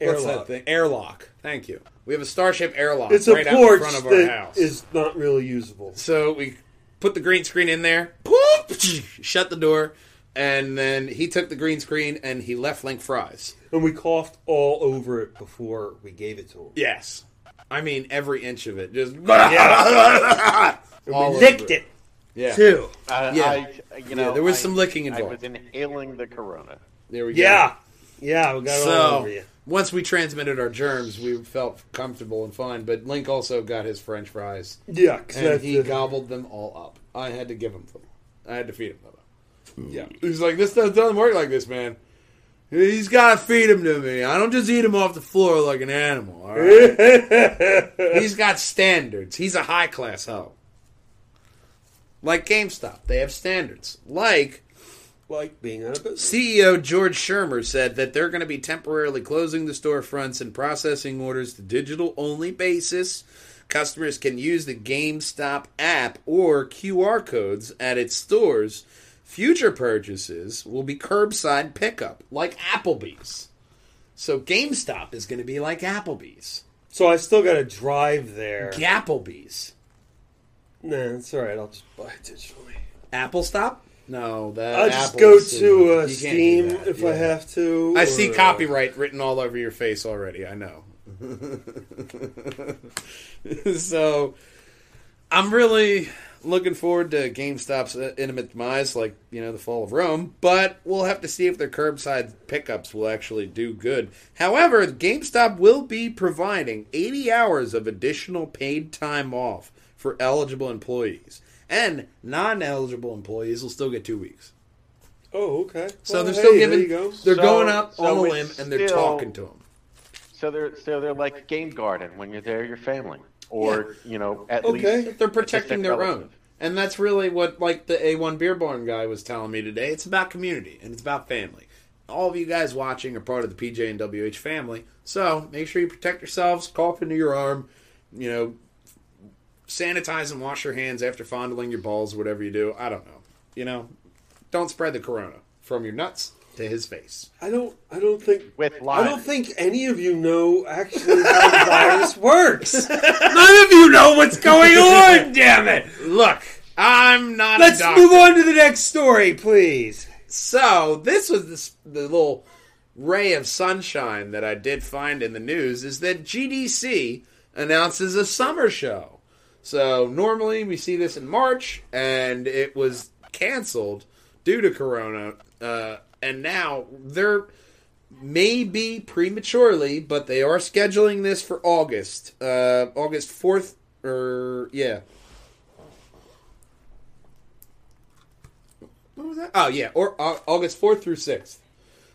Speaker 2: what's that
Speaker 4: Airlock.
Speaker 2: thing airlock thank you we have a starship airlock
Speaker 4: It's a
Speaker 2: right out in
Speaker 4: porch
Speaker 2: front of our
Speaker 4: that
Speaker 2: house
Speaker 4: is not really usable.
Speaker 2: so we put the green screen in there poop, shut the door and then he took the green screen and he left link fries
Speaker 4: And we coughed all over it before we gave it to him.
Speaker 2: yes i mean every inch of it just
Speaker 4: And
Speaker 2: All
Speaker 4: licked it,
Speaker 2: yeah
Speaker 4: too.
Speaker 5: Uh,
Speaker 2: Yeah.
Speaker 5: I, you know,
Speaker 2: there was
Speaker 5: I-
Speaker 2: some licking involved.
Speaker 5: I
Speaker 2: involved.
Speaker 5: was inhaling the Corona.
Speaker 2: there we go
Speaker 4: Yeah. Yeah, we got it all over
Speaker 2: So
Speaker 4: you.
Speaker 2: once we transmitted our germs, we felt comfortable and fine. But Link also got his French fries,
Speaker 4: Yeah, 'cause
Speaker 2: and he
Speaker 4: the-
Speaker 2: gobbled them all up. I had to give him them. I had to feed him them.
Speaker 4: yeah.
Speaker 2: He's like, "This doesn't doesn't work like this, man." He's got to feed him to me. I don't just eat him off the floor like an animal. All right? He's got standards. He's a high class hoe. Like GameStop, they have standards. Like
Speaker 4: like being out of business.
Speaker 2: CEO George Sherman said that they're going to be temporarily closing the storefronts and processing orders to digital only basis. Customers can use the GameStop app or QR codes at its stores. Future purchases will be curbside pickup, like Applebee's. So GameStop is going to be like Applebee's.
Speaker 4: So I still got to drive there.
Speaker 2: Applebee's.
Speaker 4: Nah, that's all right. I'll just buy it digitally.
Speaker 2: Apple Stop? No, that
Speaker 4: I'll just go to uh,
Speaker 2: you can't do
Speaker 4: Steam
Speaker 2: that,
Speaker 4: if I have to.
Speaker 2: I see
Speaker 4: or, uh,
Speaker 2: copyright written all over your face already. I know. so, I'm really looking forward to GameStop's uh, intimate demise, like you know the fall of Rome. But we'll have to see if their curbside pickups will actually do good. However, GameStop will be providing 80 hours of additional paid time off for eligible employees, and non-eligible employees will still get two weeks.
Speaker 4: Oh, okay.
Speaker 2: So
Speaker 4: Well,
Speaker 2: they're still
Speaker 4: hey, there
Speaker 2: giving.
Speaker 4: go.
Speaker 2: They're
Speaker 5: So-
Speaker 2: going up
Speaker 5: so
Speaker 2: on a limb and they're
Speaker 5: still-
Speaker 2: talking to them.
Speaker 5: So they're so they're like Game Garden when you're there, you're family, or you know, at
Speaker 4: Okay.
Speaker 5: least
Speaker 2: They're protecting their
Speaker 5: relative.
Speaker 2: own, and that's really what like the A1 Beer Barn guy was telling me today. It's about community and it's about family. All of you guys watching are part of the PJ and WH family, so make sure you protect yourselves. Cough into your arm, you know, sanitize and wash your hands after fondling your balls, whatever you do. I don't know, you know, don't spread the corona from your nuts to his face.
Speaker 4: I don't. I don't think.
Speaker 5: With
Speaker 4: I don't think any of you know actually how the virus works.
Speaker 2: None of you know what's going on. damn it! Look, I'm not.
Speaker 4: Let's
Speaker 2: a
Speaker 4: move on to the next story, please.
Speaker 2: So this was this, the little ray of sunshine that I did find in the news is that GDC announces a summer show. So normally we see this in March, and it was canceled due to Corona. Uh, and now they're maybe prematurely, but they are scheduling this for August, uh, August fourth, or yeah, What was that? Oh yeah, or uh, August fourth through sixth.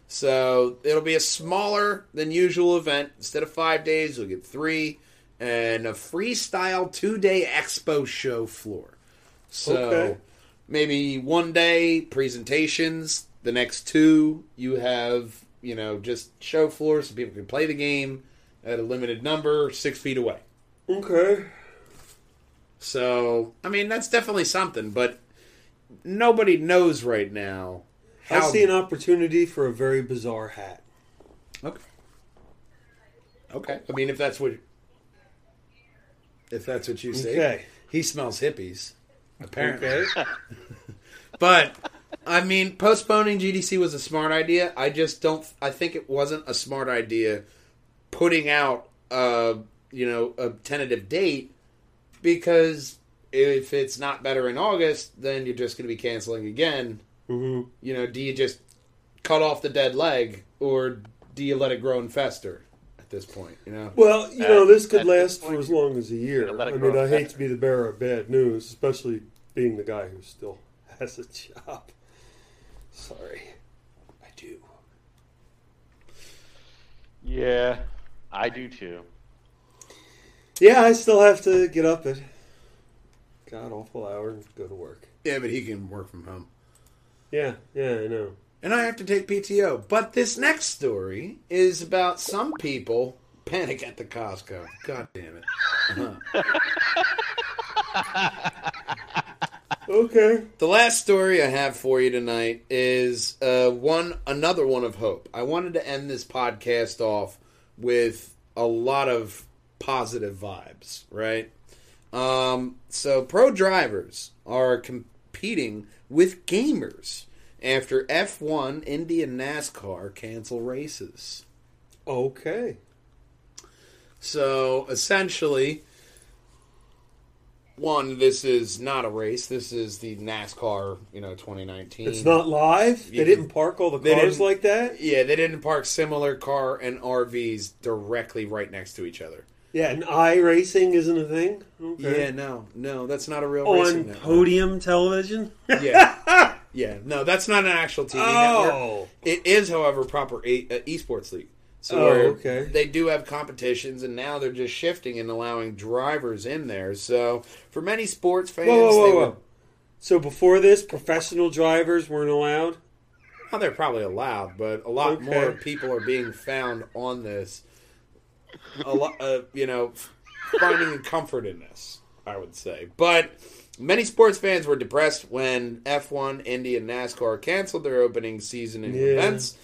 Speaker 2: So it'll be a smaller than usual event. Instead of five days, you'll get three, and a freestyle two day expo show floor. So
Speaker 4: Okay.
Speaker 2: maybe one day presentations. The next two, you have you know just show floors so people can play the game at a limited number, six feet away.
Speaker 4: Okay.
Speaker 2: So I mean that's definitely something, but nobody knows right now
Speaker 4: I see an opportunity for a very bizarre hat.
Speaker 2: Okay. Okay. I mean, if that's what if that's what you say.
Speaker 4: Okay.
Speaker 2: He smells hippies, apparently.
Speaker 4: Okay.
Speaker 2: But I mean, postponing GDC was a smart idea. I just don't. I think it wasn't a smart idea putting out a you know a tentative date because if it's not better in August, then you're just going to be canceling again.
Speaker 4: hmm
Speaker 2: You know, do you just cut off the dead leg or do you let it grow and fester at this point? You know.
Speaker 4: Well, you know, this could
Speaker 5: At this
Speaker 4: last
Speaker 5: point,
Speaker 4: for as long as a year.
Speaker 5: gotta let it
Speaker 4: I mean, I hate to be the bearer of bad news, especially being the guy who still has a job. Sorry.
Speaker 2: I do.
Speaker 5: Yeah, I do too.
Speaker 4: Yeah, I still have to get up at god awful hour and go to work.
Speaker 2: Yeah, but he can work from home.
Speaker 4: Yeah, yeah, I know.
Speaker 2: and I have to take PTO. But this next story is about some people panic at the Costco. God damn it. Uh-huh.
Speaker 4: Okay.
Speaker 2: The last story I have for you tonight is uh, one another one of hope. I wanted to end this podcast off with a lot of positive vibes, right? Um, so pro drivers are competing with gamers after F1, Indy, and NASCAR cancel races.
Speaker 4: Okay.
Speaker 2: So essentially, one, this is not a race. This is the NASCAR, you know, 2019.
Speaker 4: It's not live?
Speaker 2: Yeah.
Speaker 4: They didn't park all the cars like that?
Speaker 2: Yeah, they didn't park similar car and RVs directly right next to each other.
Speaker 4: Yeah, and iRacing isn't a thing? Okay.
Speaker 2: Yeah, no, no, that's not a real racing
Speaker 4: On
Speaker 2: network.
Speaker 4: podium television?
Speaker 2: Yeah, yeah, no, that's not an actual TV network.
Speaker 4: Oh.
Speaker 2: It is, however, proper a- uh, esports league. So
Speaker 4: Oh, okay.
Speaker 2: they do have competitions, and now they're just shifting and allowing drivers in there. So for many sports fans,
Speaker 4: Whoa, whoa, whoa,
Speaker 2: they
Speaker 4: whoa.
Speaker 2: would-
Speaker 4: So before this, professional drivers weren't allowed?
Speaker 2: well, they're probably allowed, but a lot
Speaker 4: Okay.
Speaker 2: more people are being found on this. A lot, uh, you know, finding comfort in this. I would say, but many sports fans were depressed when F1, Indy, and NASCAR canceled their opening season in
Speaker 4: Yeah.
Speaker 2: events.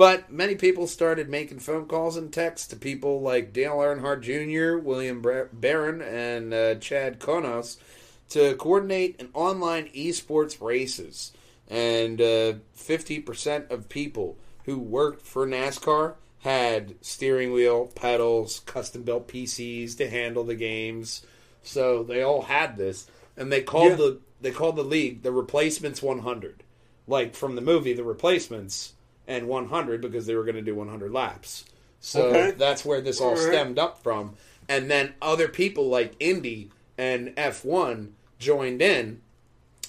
Speaker 2: But many people started making phone calls and texts to people like Dale Earnhardt Jr., William Bar- Barron, and uh, Chad Konos to coordinate an online esports races. And uh, 50% of people who worked for NASCAR had steering wheel, pedals, custom built PCs to handle the games. So they all had this, and they called
Speaker 4: Yeah.
Speaker 2: the they called the league the Replacements 100, like from the movie The Replacements, and 100 because they were going to do 100 laps. So
Speaker 4: Okay.
Speaker 2: that's where this all
Speaker 4: All right.
Speaker 2: stemmed up from. And then other people like Indy and F1 joined in,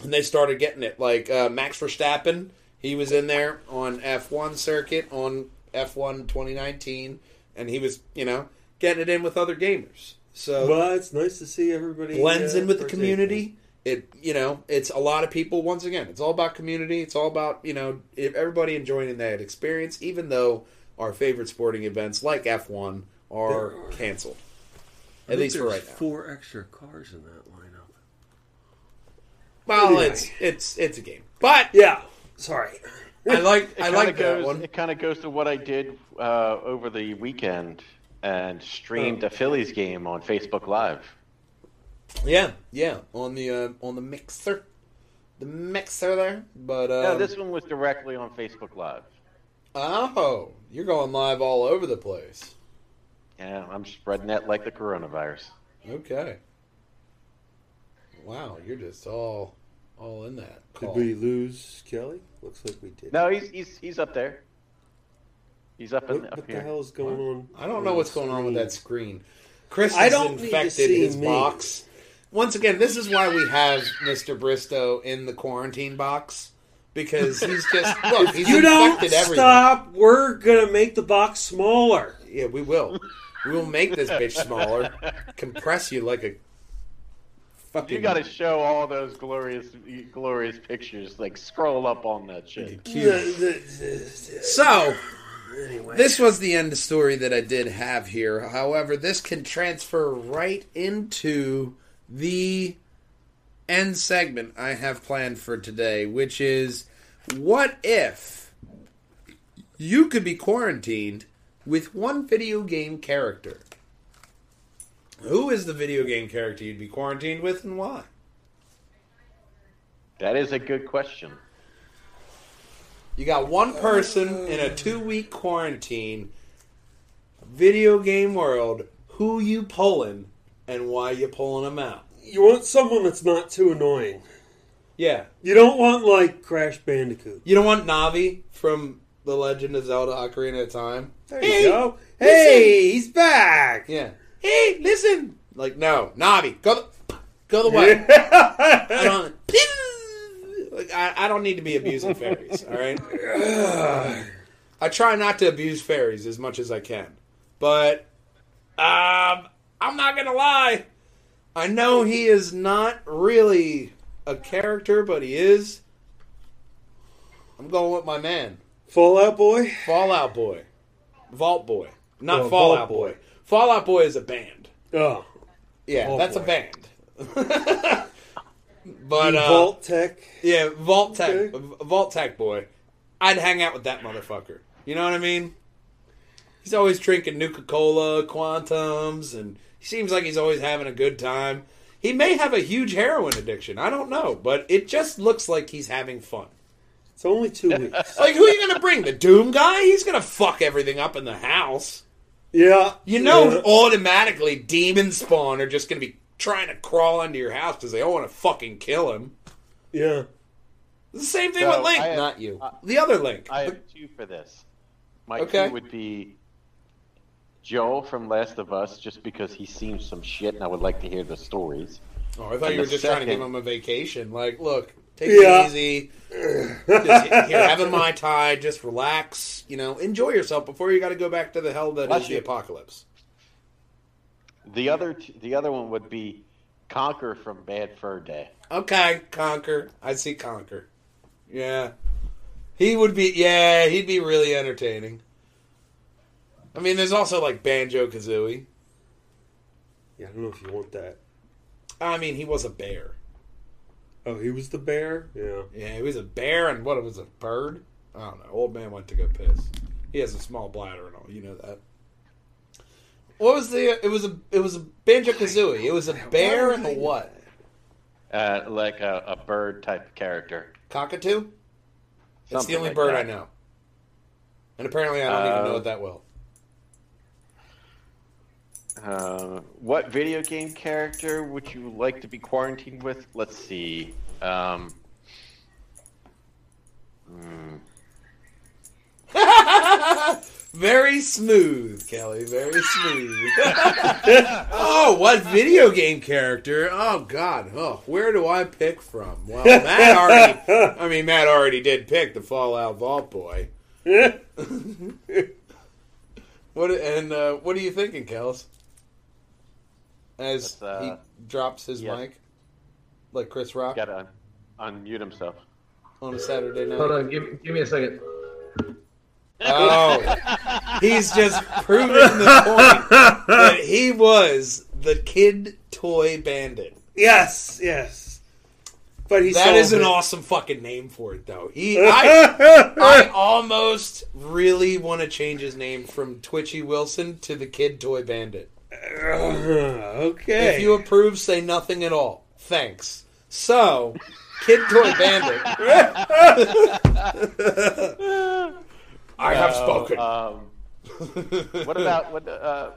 Speaker 2: and they started getting it. Like uh, Max Verstappen, he was in there on F1 circuit on F1 2019, and he was, you know, getting it in with other gamers. So
Speaker 4: Well, it's nice to see everybody
Speaker 2: blends
Speaker 4: uh,
Speaker 2: in with the community. It you know it's a lot of people. Once again, it's all about community. It's all about you know everybody enjoying that experience. Even though our favorite sporting events like F one are
Speaker 4: are-
Speaker 2: canceled,
Speaker 4: I
Speaker 2: at least for right now.
Speaker 4: Four extra cars in that lineup.
Speaker 2: Well,
Speaker 4: Anyway.
Speaker 2: it's it's it's a game, but
Speaker 4: Yeah. Sorry.
Speaker 2: I like
Speaker 5: It
Speaker 2: I
Speaker 5: kinda
Speaker 2: like that
Speaker 5: goes,
Speaker 2: one.
Speaker 5: It kind of goes to what I did uh, over the weekend and streamed
Speaker 4: Oh.
Speaker 5: a Phillies game on Facebook Live.
Speaker 2: Yeah, yeah, on the uh, on the mixer, the mixer there. But um,
Speaker 5: no, this one was directly on Facebook Live.
Speaker 2: oh, you're going live all over the place.
Speaker 5: Yeah, I'm spreading that like the coronavirus.
Speaker 2: Okay. Wow, you're just all all in that.
Speaker 4: Did we lose Kelly? Looks like we did.
Speaker 5: No, he's he's he's up there. He's up, in,
Speaker 4: What,
Speaker 5: up
Speaker 4: what the
Speaker 5: here.
Speaker 4: hell is going on?
Speaker 2: I don't know what's going on with that screen. Chris
Speaker 4: I don't need to
Speaker 2: infected
Speaker 4: see
Speaker 2: his
Speaker 4: me.
Speaker 2: box. Once again, this is why we have Mr. Bristow in the quarantine box because he's just look. He's
Speaker 4: you don't
Speaker 2: infected everything.
Speaker 4: stop. We're gonna make the box smaller.
Speaker 2: Yeah, we will. We will make this bitch smaller, compress you like a fucking.
Speaker 5: You got to show all those glorious glorious pictures. Like scroll up on that shit.
Speaker 2: So,
Speaker 4: anyway,
Speaker 2: this was the end of story that I did have here. However, this can transfer right into the end segment I have planned for today, which is what if you could be quarantined with one video game character? Who is the video game character you'd be quarantined with and why?
Speaker 5: That is a good question.
Speaker 2: You got one person in a two week quarantine, video game world. Who you pulling and why you pulling them out?
Speaker 4: You want someone that's not too annoying.
Speaker 2: Yeah,
Speaker 4: You don't want like Crash Bandicoot.
Speaker 2: you don't want Navi from The Legend of Zelda: Ocarina of Time.
Speaker 4: There
Speaker 2: Hey,
Speaker 4: you go. Hey, he's back.
Speaker 2: Yeah. Hey, listen. Like no, Navi, go the, go the way. I don't. Like, I, I don't need to be abusing fairies. All right. I try not to abuse fairies as much as I can, but um, I'm not gonna lie. I know he is not really a character, but he is. I'm going with my man,
Speaker 4: Fallout Boy.
Speaker 2: Fallout Boy, Vault Boy, not
Speaker 4: Oh,
Speaker 2: Fallout Boy.
Speaker 4: Boy.
Speaker 2: Fallout Boy is a band.
Speaker 4: Oh,
Speaker 2: Yeah,
Speaker 4: Vault
Speaker 2: that's
Speaker 4: Boy.
Speaker 2: a band. but uh,
Speaker 4: Vault Tech.
Speaker 2: yeah, Vault-Tec,
Speaker 4: Okay.
Speaker 2: Vault-Tec boy. I'd hang out with that motherfucker. You know what I mean? He's always drinking Nuka Cola, Quantums, and he seems like he's always having a good time. He may have a huge heroin addiction. I don't know, but it just looks like he's having fun.
Speaker 4: It's only two weeks.
Speaker 2: Like, who are you gonna bring? The Doom guy? He's gonna fuck everything up in the house.
Speaker 4: Yeah,
Speaker 2: You know,
Speaker 4: Yeah.
Speaker 2: automatically, demon spawn are just gonna be trying to crawl into your house because they all want to fucking kill him.
Speaker 4: yeah.
Speaker 2: The same thing
Speaker 5: So,
Speaker 2: with Link,
Speaker 5: have-
Speaker 2: not you.
Speaker 5: uh,
Speaker 2: the other Link.
Speaker 5: I have two for this. My
Speaker 2: Okay.
Speaker 5: two would be Joel from Last of Us, just because he seems some shit, and I would like to hear the stories.
Speaker 2: oh, I thought
Speaker 5: and
Speaker 2: you were
Speaker 5: the
Speaker 2: just trying to give him a vacation. Like, look, take
Speaker 4: Yeah.
Speaker 2: it easy. Just, here, have a mai tai. Just relax. You know, enjoy yourself before you got to go back to the hell that is
Speaker 5: Bless
Speaker 2: the
Speaker 5: you.
Speaker 2: apocalypse.
Speaker 5: The other, t- the other one would be Conker from Bad Fur Day.
Speaker 2: Okay, Conker. I see Conker. Yeah, he would be. Yeah, he'd be really entertaining. I mean, there's also like Banjo Kazooie.
Speaker 4: Yeah, I don't know if you want that.
Speaker 2: I mean, he was a bear.
Speaker 4: Oh, he was the bear. Yeah.
Speaker 2: Yeah, he was a bear and what it was a bird. I don't know. Old man went to go piss. He has a small bladder and all. You know that. What was the? It was a. It was a Banjo Kazooie. It was a bear and a what?
Speaker 5: Uh, like a, a bird type character.
Speaker 2: Cockatoo. It's the only
Speaker 5: like
Speaker 2: bird
Speaker 5: that.
Speaker 2: I know. And apparently, I don't even
Speaker 5: Uh,
Speaker 2: know it that well.
Speaker 5: Uh, what video game character would you like to be quarantined with? Let's see. Um, hmm.
Speaker 2: Very smooth, Kelly. Very smooth. oh, what video game character? Oh God. Oh, where do I pick from? Well, Matt already. I mean, Matt already did pick the Fallout Vault Boy. What and uh, what are you thinking, Kels? As
Speaker 5: uh,
Speaker 2: he drops his
Speaker 5: yeah.
Speaker 2: mic, like Chris Rock
Speaker 5: Gotta un- unmute himself.
Speaker 2: on a Saturday night.
Speaker 6: Hold on, give, give me a second.
Speaker 2: Oh, he's just proving the point that he was the kid toy bandit.
Speaker 4: Yes, yes. But he
Speaker 2: that is solved an
Speaker 4: it.
Speaker 2: awesome fucking name for it, though. He, I, I almost really want to change his name from Twitchy Wilson to the Kid Toy Bandit.
Speaker 4: okay.
Speaker 2: If you approve, say nothing at all. Thanks. So, Kid Toy Bandit. I have spoken.
Speaker 5: Um, what about what? Uh,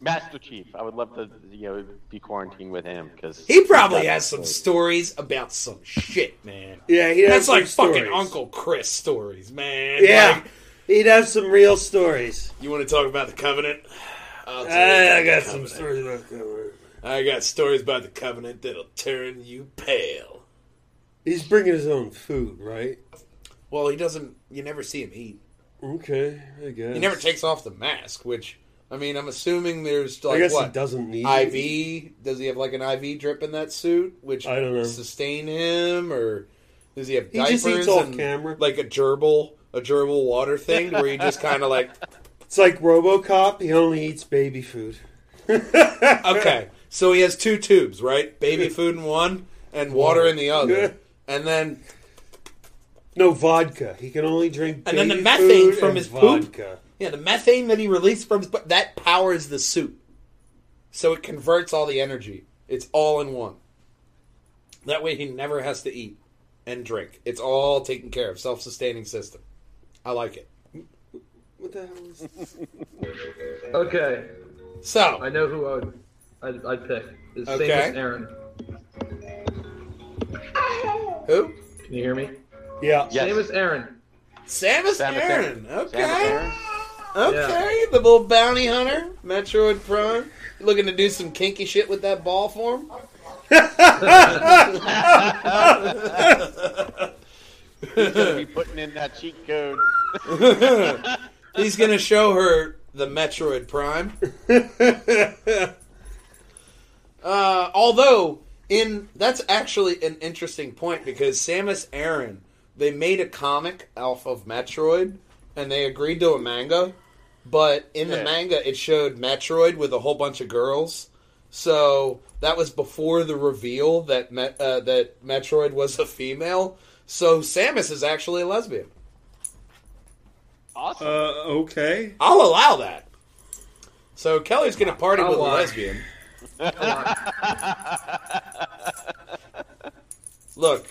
Speaker 5: Master Chief. I would love to, you know, be quarantined with him because
Speaker 2: he probably has some stories about some shit, man.
Speaker 4: yeah, he
Speaker 2: That's
Speaker 4: has
Speaker 2: like
Speaker 4: some
Speaker 2: fucking
Speaker 4: stories.
Speaker 2: Uncle Chris stories, man.
Speaker 4: Yeah,
Speaker 2: Like,
Speaker 4: he'd have some real stories.
Speaker 2: you want to talk about the Covenant? I'll tell you
Speaker 4: I, got
Speaker 2: the
Speaker 4: some
Speaker 2: Covenant.
Speaker 4: stories about that.
Speaker 2: I got stories about the Covenant that'll turn you pale.
Speaker 4: He's bringing his own food, right?
Speaker 2: Well, he doesn't. You never see him eat.
Speaker 4: Okay, I guess.
Speaker 2: He never takes off the mask, which I mean, I'm assuming there's like
Speaker 4: I guess
Speaker 2: what
Speaker 4: he doesn't need
Speaker 2: IV. Does he have like an IV drip in that suit, which
Speaker 4: I don't know.
Speaker 2: sustain him, or does he have
Speaker 4: He
Speaker 2: diapers
Speaker 4: just eats off
Speaker 2: and
Speaker 4: camera.
Speaker 2: like a gerbil, a gerbil water thing, where he just kind of like
Speaker 4: It's like RoboCop. He only eats baby food.
Speaker 2: okay, so he has two tubes, right? Baby food in one and water in the other, and then
Speaker 4: No vodka. He can only drink.
Speaker 2: And then the methane from his poop?
Speaker 4: vodka.
Speaker 2: yeah, the methane that he released from his but that powers the suit. so it converts all the energy. It's all in one. That way, he never has to eat and drink. It's all taken care of, self-sustaining system. I like it.
Speaker 4: What the hell is this?
Speaker 6: Okay,
Speaker 2: So,
Speaker 6: I know who I would I'd, I'd pick. It's
Speaker 2: Okay.
Speaker 6: Samus Aran.
Speaker 2: who?
Speaker 6: Can you hear me?
Speaker 4: Yeah.
Speaker 5: Yes.
Speaker 6: Samus Aran.
Speaker 2: Samus,
Speaker 5: Samus
Speaker 2: Aran.
Speaker 5: Aran.
Speaker 2: Okay.
Speaker 5: Samus Aran.
Speaker 2: Okay, the little bounty hunter, Metroid Prime. Looking to do some kinky shit with that ball form?
Speaker 5: He's gonna be putting in that cheat code.
Speaker 2: He's gonna show her the Metroid Prime. uh, although, in that's actually an interesting point because Samus Aran, they made a comic off of Metroid, and they agreed to a manga. But in the
Speaker 5: Yeah.
Speaker 2: manga, it showed Metroid with a whole bunch of girls. So that was before the reveal that Met, uh, that Metroid was a female. So Samus is actually a lesbian.
Speaker 5: Awesome.
Speaker 4: Uh, okay.
Speaker 2: I'll allow that. So Kelly's going to party
Speaker 6: I'll
Speaker 2: with a lesbian. Look,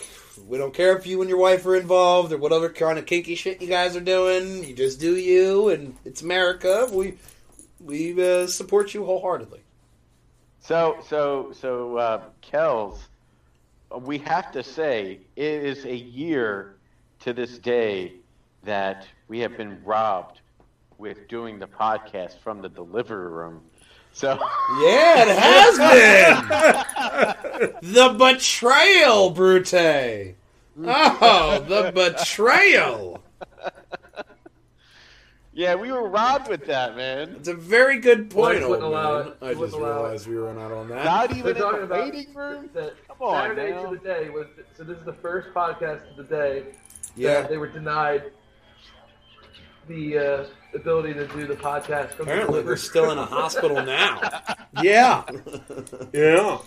Speaker 2: we don't care if you and your wife are involved or whatever kind of kinky shit you guys are doing. You just do you, and it's America. We we uh, support you wholeheartedly.
Speaker 5: So, so, so, uh, Kells, we have to say it is a year to this day that we have been robbed with doing the podcast from the delivery room. So,
Speaker 2: Yeah, it has been the betrayal, Brute. Oh, the betrayal.
Speaker 5: yeah, we were robbed with that, man.
Speaker 2: It's a very good point,
Speaker 6: Wife
Speaker 2: old
Speaker 6: wouldn't allow
Speaker 2: man.
Speaker 6: it.
Speaker 2: I just
Speaker 6: allow it.
Speaker 2: realized we ran out on that.
Speaker 5: Not
Speaker 6: They're
Speaker 5: even in the
Speaker 6: about
Speaker 5: waiting room.
Speaker 6: that
Speaker 5: Come on,
Speaker 6: Saturday
Speaker 5: now.
Speaker 6: to the day was so this is the first podcast of the day
Speaker 2: Yeah.
Speaker 6: that they were denied the uh, ability to do the podcast from
Speaker 2: Apparently,
Speaker 6: the
Speaker 2: we're still in a hospital now.
Speaker 4: Yeah. yeah.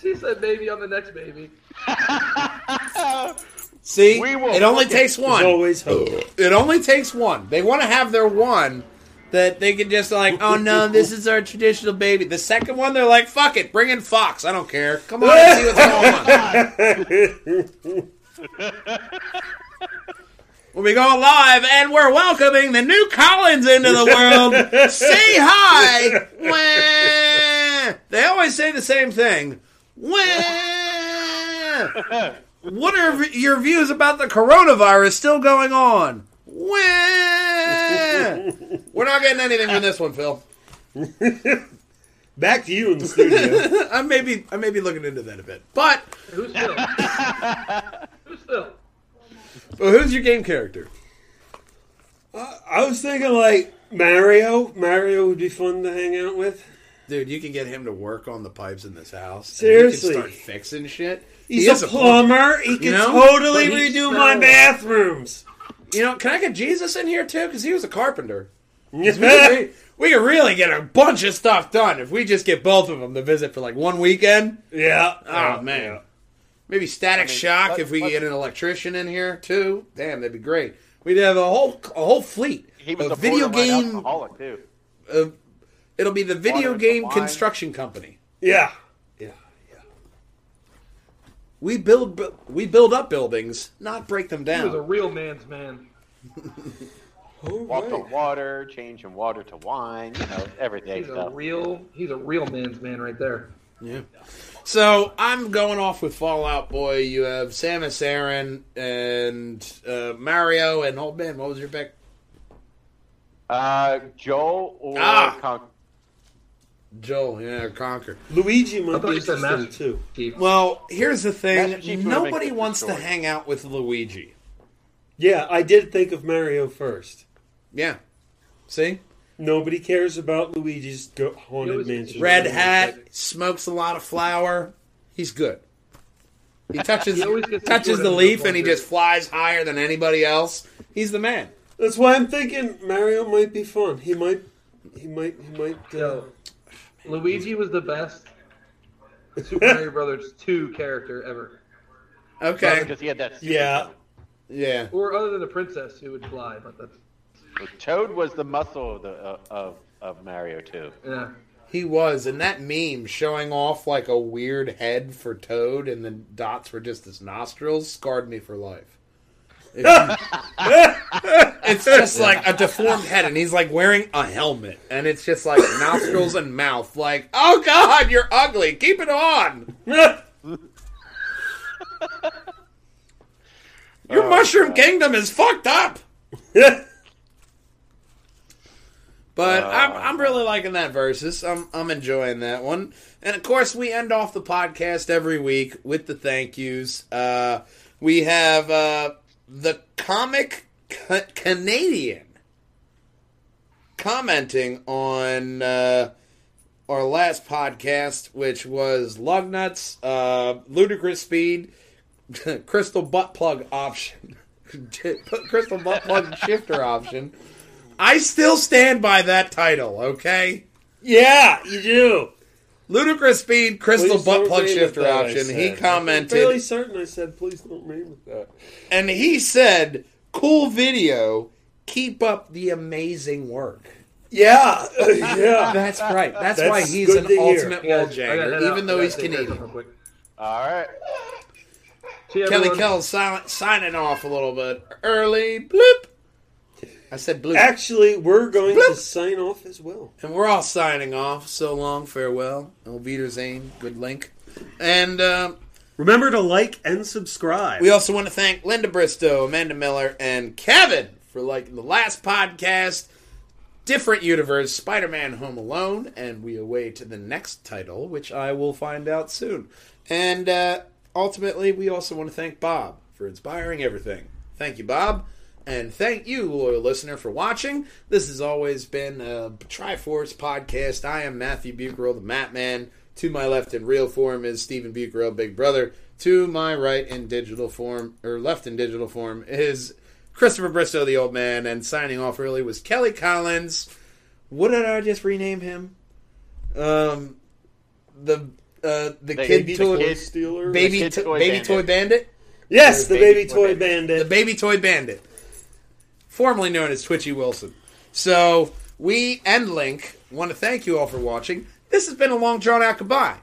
Speaker 6: She said maybe on the next baby.
Speaker 2: See, it only
Speaker 5: look at-
Speaker 2: takes
Speaker 4: There's
Speaker 2: one.
Speaker 4: always hope.
Speaker 2: It only takes one. They want to have their one that they can just like, oh no, this is our traditional baby. The second one, they're like, fuck it, bring in Fox. I don't care. Come on and see what's going on. We'll be going live, and we're welcoming the new Collins into the world. say hi. Wah. They always say the same thing. Wah. What are your views about the coronavirus still going on? Wah. We're not getting anything from this one, Phil.
Speaker 4: Back to you in the studio.
Speaker 2: I may be I may be looking into that a bit. But
Speaker 6: Who's Phil? Who's Phil?
Speaker 2: Well, who's your game character?
Speaker 4: I was thinking like Mario. Mario would be fun to hang out with.
Speaker 2: Dude, you can get him to work on the pipes in this house. and
Speaker 4: Seriously.
Speaker 2: he can start fixing shit.
Speaker 4: He's
Speaker 2: He is
Speaker 4: a plumber. He can
Speaker 2: know?
Speaker 4: totally
Speaker 6: But he
Speaker 4: redo my bathrooms.
Speaker 2: You know, can I get Jesus in here too? Because he was a carpenter. We could, we could really get a bunch of stuff done if we just get both of them to visit for like one weekend.
Speaker 4: yeah.
Speaker 2: Oh man, maybe Static
Speaker 5: mean,
Speaker 2: Shock
Speaker 5: let-
Speaker 2: if we
Speaker 5: let-
Speaker 2: get an electrician in here too. Damn, that'd be great. We'd have a whole a whole fleet
Speaker 5: He was
Speaker 2: of
Speaker 5: a
Speaker 2: video game.
Speaker 5: alcoholic too.
Speaker 2: Uh, it'll be the video
Speaker 5: Water,
Speaker 2: game
Speaker 5: wine.
Speaker 2: construction company.
Speaker 4: Yeah. Yeah.
Speaker 2: We build we build up buildings, not break them
Speaker 6: He was a real man's man.
Speaker 5: Walk
Speaker 4: Alright.
Speaker 5: on water, changing water to wine. You know, everyday
Speaker 6: He's a real. He's a real man's man right there.
Speaker 2: Yeah. So I'm going off with Fallout Boy. You have Samus Aran and uh, Mario and old man. What was your pick?
Speaker 5: Uh, Joel or
Speaker 2: Ah.
Speaker 5: Con-
Speaker 2: Joel. Yeah, Conker.
Speaker 4: Luigi might be
Speaker 6: you Master
Speaker 4: too.
Speaker 6: Chief.
Speaker 2: Well, here's the thing.
Speaker 5: Chief would've been
Speaker 2: Nobody wants to hang out with Luigi.
Speaker 4: Yeah, I did think of Mario first.
Speaker 2: Yeah. See?
Speaker 4: Nobody cares about Luigi's go- haunted
Speaker 6: always-
Speaker 4: mansion.
Speaker 2: Red hat, smokes a lot of flour. He's good. He touches
Speaker 6: He the
Speaker 2: touches the leaf and he just flies higher than anybody else. He's the man.
Speaker 4: That's why I'm thinking Mario might be fun. He might. He might. He might. Uh,
Speaker 6: Yo, Luigi was the best Super Mario Brothers 2 character ever.
Speaker 2: Okay.
Speaker 5: because he had that.
Speaker 4: Yeah.
Speaker 2: Yeah.
Speaker 6: Or other than the princess who would fly, but that's
Speaker 5: Toad was the muscle of the uh, of of Mario too.
Speaker 6: yeah.
Speaker 2: He was, and that meme showing off like a weird head for Toad, and the dots were just his nostrils, scarred me for life. It's, it's just like a deformed head, and he's like wearing a helmet, and it's just like nostrils and mouth. Like, oh god, you're ugly. Keep it on. Your Mushroom Kingdom is fucked up. But I'm, I'm really liking that versus. I'm I'm enjoying that one. And of course, we end off the podcast every week with the thank yous. Uh, we have uh, the comic ca- Canadian commenting on uh, our last podcast, which was Lugnuts, uh, Ludicrous Speed, Crystal Butt Plug option, Crystal Butt Plug Shifter option. I still stand by that title, okay?
Speaker 4: Yeah, you do.
Speaker 2: Ludicrous Speed, Crystal
Speaker 4: Please
Speaker 2: Butt Plug
Speaker 4: name
Speaker 2: Shifter option.
Speaker 4: said.
Speaker 2: He
Speaker 4: I'm fairly certain I said, please don't name with that.
Speaker 2: and he said, "Cool video. Keep up the amazing work."
Speaker 4: Yeah, yeah.
Speaker 2: That's right. That's,
Speaker 4: That's
Speaker 2: why he's an
Speaker 4: to hear.
Speaker 2: ultimate
Speaker 6: Yeah,
Speaker 2: wall
Speaker 6: I gotta
Speaker 2: jagger, even though he's Canadian.
Speaker 5: All right.
Speaker 6: See
Speaker 2: Kelly
Speaker 6: everyone.
Speaker 2: Kell silent, signing off a little bit early. Bloop. I said blue.
Speaker 4: Actually, we're going
Speaker 2: Bloop.
Speaker 4: to sign off as well.
Speaker 2: And we're all signing off. So long, farewell. Auf Zane, Good link. And uh,
Speaker 4: Remember to like and subscribe.
Speaker 2: we also want to thank Linda Bristow, Amanda Miller, and Kevin for liking the last podcast. Different universe, Spider Man Home Alone. And we await the next title, which I will find out soon. And uh, ultimately, we also want to thank Bob for inspiring everything. Thank you, Bob. And thank you, loyal listener, for watching. This has always been a Try-Force podcast. I am Matthew Bucarell, the Map Man. To my left in real form is Stephen Bucarell, Big Brother. To my right in digital form, or left in digital form, is Christopher Bristow, the old man. And signing off early was Kelly Collins. What did I just rename him? Um, the uh, the kid,
Speaker 5: Baby
Speaker 2: toy,
Speaker 5: kid-
Speaker 4: Stealer.
Speaker 2: baby
Speaker 5: kid
Speaker 2: to-
Speaker 5: toy
Speaker 2: baby
Speaker 5: bandit.
Speaker 2: toy bandit.
Speaker 4: Yes, the
Speaker 5: Baby
Speaker 4: baby,
Speaker 5: toy
Speaker 4: toy
Speaker 2: The
Speaker 4: bandit.
Speaker 2: baby toy bandit, formerly known as Twitchy Wilson. So we and Link want to thank you all for watching. This has been a long drawn out goodbye.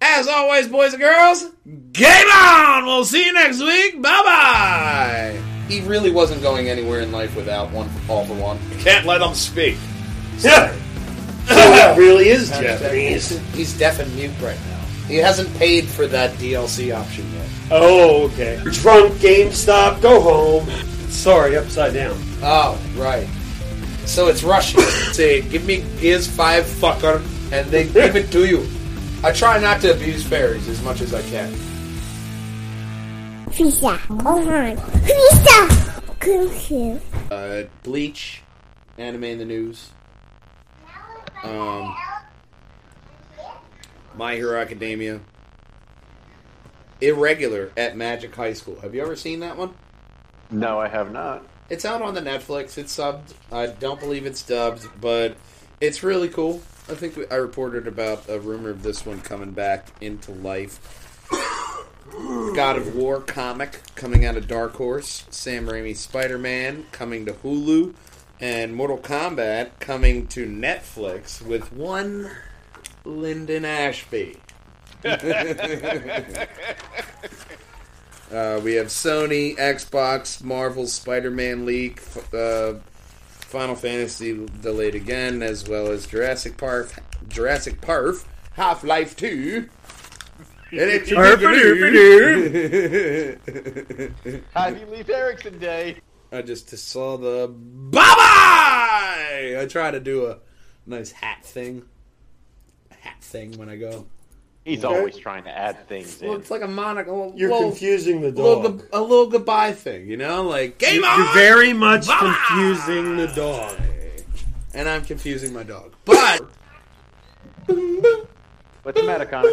Speaker 2: As always, boys and girls, game on! We'll see you next week. Bye bye. He really wasn't going anywhere in life without one for all for one.
Speaker 3: Can't let them speak.
Speaker 4: Yeah. that really is Japanese.
Speaker 2: He's deaf and mute right now. He hasn't paid for that DLC option yet.
Speaker 4: Oh, okay. Drunk GameStop, go home. Sorry, upside down.
Speaker 2: Oh, right. So it's Russian. Say, give me Gears 5 fucker, and they give it to you. I try not to abuse fairies as much as I can.
Speaker 1: Fisa, Gohan, Fisa, Goku.
Speaker 2: Uh, Bleach, anime in the news. Um, My Hero Academia. Irregular at Magic High School. Have you ever seen that one?
Speaker 5: No, I have not.
Speaker 2: It's out on the Netflix. It's subbed. I don't believe it's dubbed, but it's really cool. I think we, I reported about a rumor of this one coming back into life. God of War comic coming out of Dark Horse. Sam Raimi Spider Man coming to Hulu. And Mortal Kombat coming to Netflix with one Linden Ashby. Uh, we have Sony, Xbox, Marvel, Spider-Man leak, f- uh, Final Fantasy delayed again, as well as Jurassic Park, Jurassic Park, Half Life Two. And it's
Speaker 5: Happy Leif Erikson Day.
Speaker 2: I just saw the bye bye. I try to do a nice hat thing, a hat thing when I go.
Speaker 5: He's
Speaker 4: Okay.
Speaker 5: always trying to add things
Speaker 2: Well,
Speaker 5: in.
Speaker 2: it's like a monocle.
Speaker 4: You're
Speaker 2: little,
Speaker 4: confusing the
Speaker 2: little,
Speaker 4: dog.
Speaker 2: good- a little goodbye thing, you know, like game
Speaker 4: You're
Speaker 2: on.
Speaker 4: very much
Speaker 2: Bye.
Speaker 4: confusing the dog.
Speaker 2: and I'm confusing my dog. But
Speaker 5: What's the matter, Connor?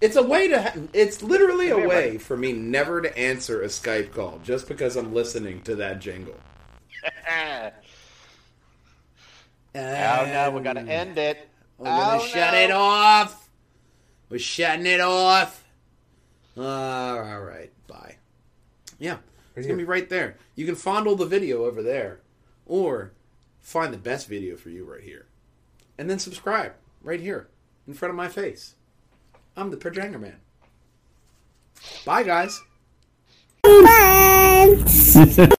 Speaker 2: it's a way to. Ha- it's literally a
Speaker 5: here,
Speaker 2: way
Speaker 5: buddy.
Speaker 2: for me never to answer a Skype call just because I'm listening to that jingle.
Speaker 5: oh no, we're gonna end it.
Speaker 2: We're gonna
Speaker 5: Oh,
Speaker 2: shut
Speaker 5: no.
Speaker 2: it off. We're shutting it off. Uh, all right, bye. Yeah, it's gonna be right there. You can fondle the video over there, or find the best video for you right here, and then subscribe. right here in front of my face. I'm the Pajanger Man. Bye, guys.
Speaker 1: Bye.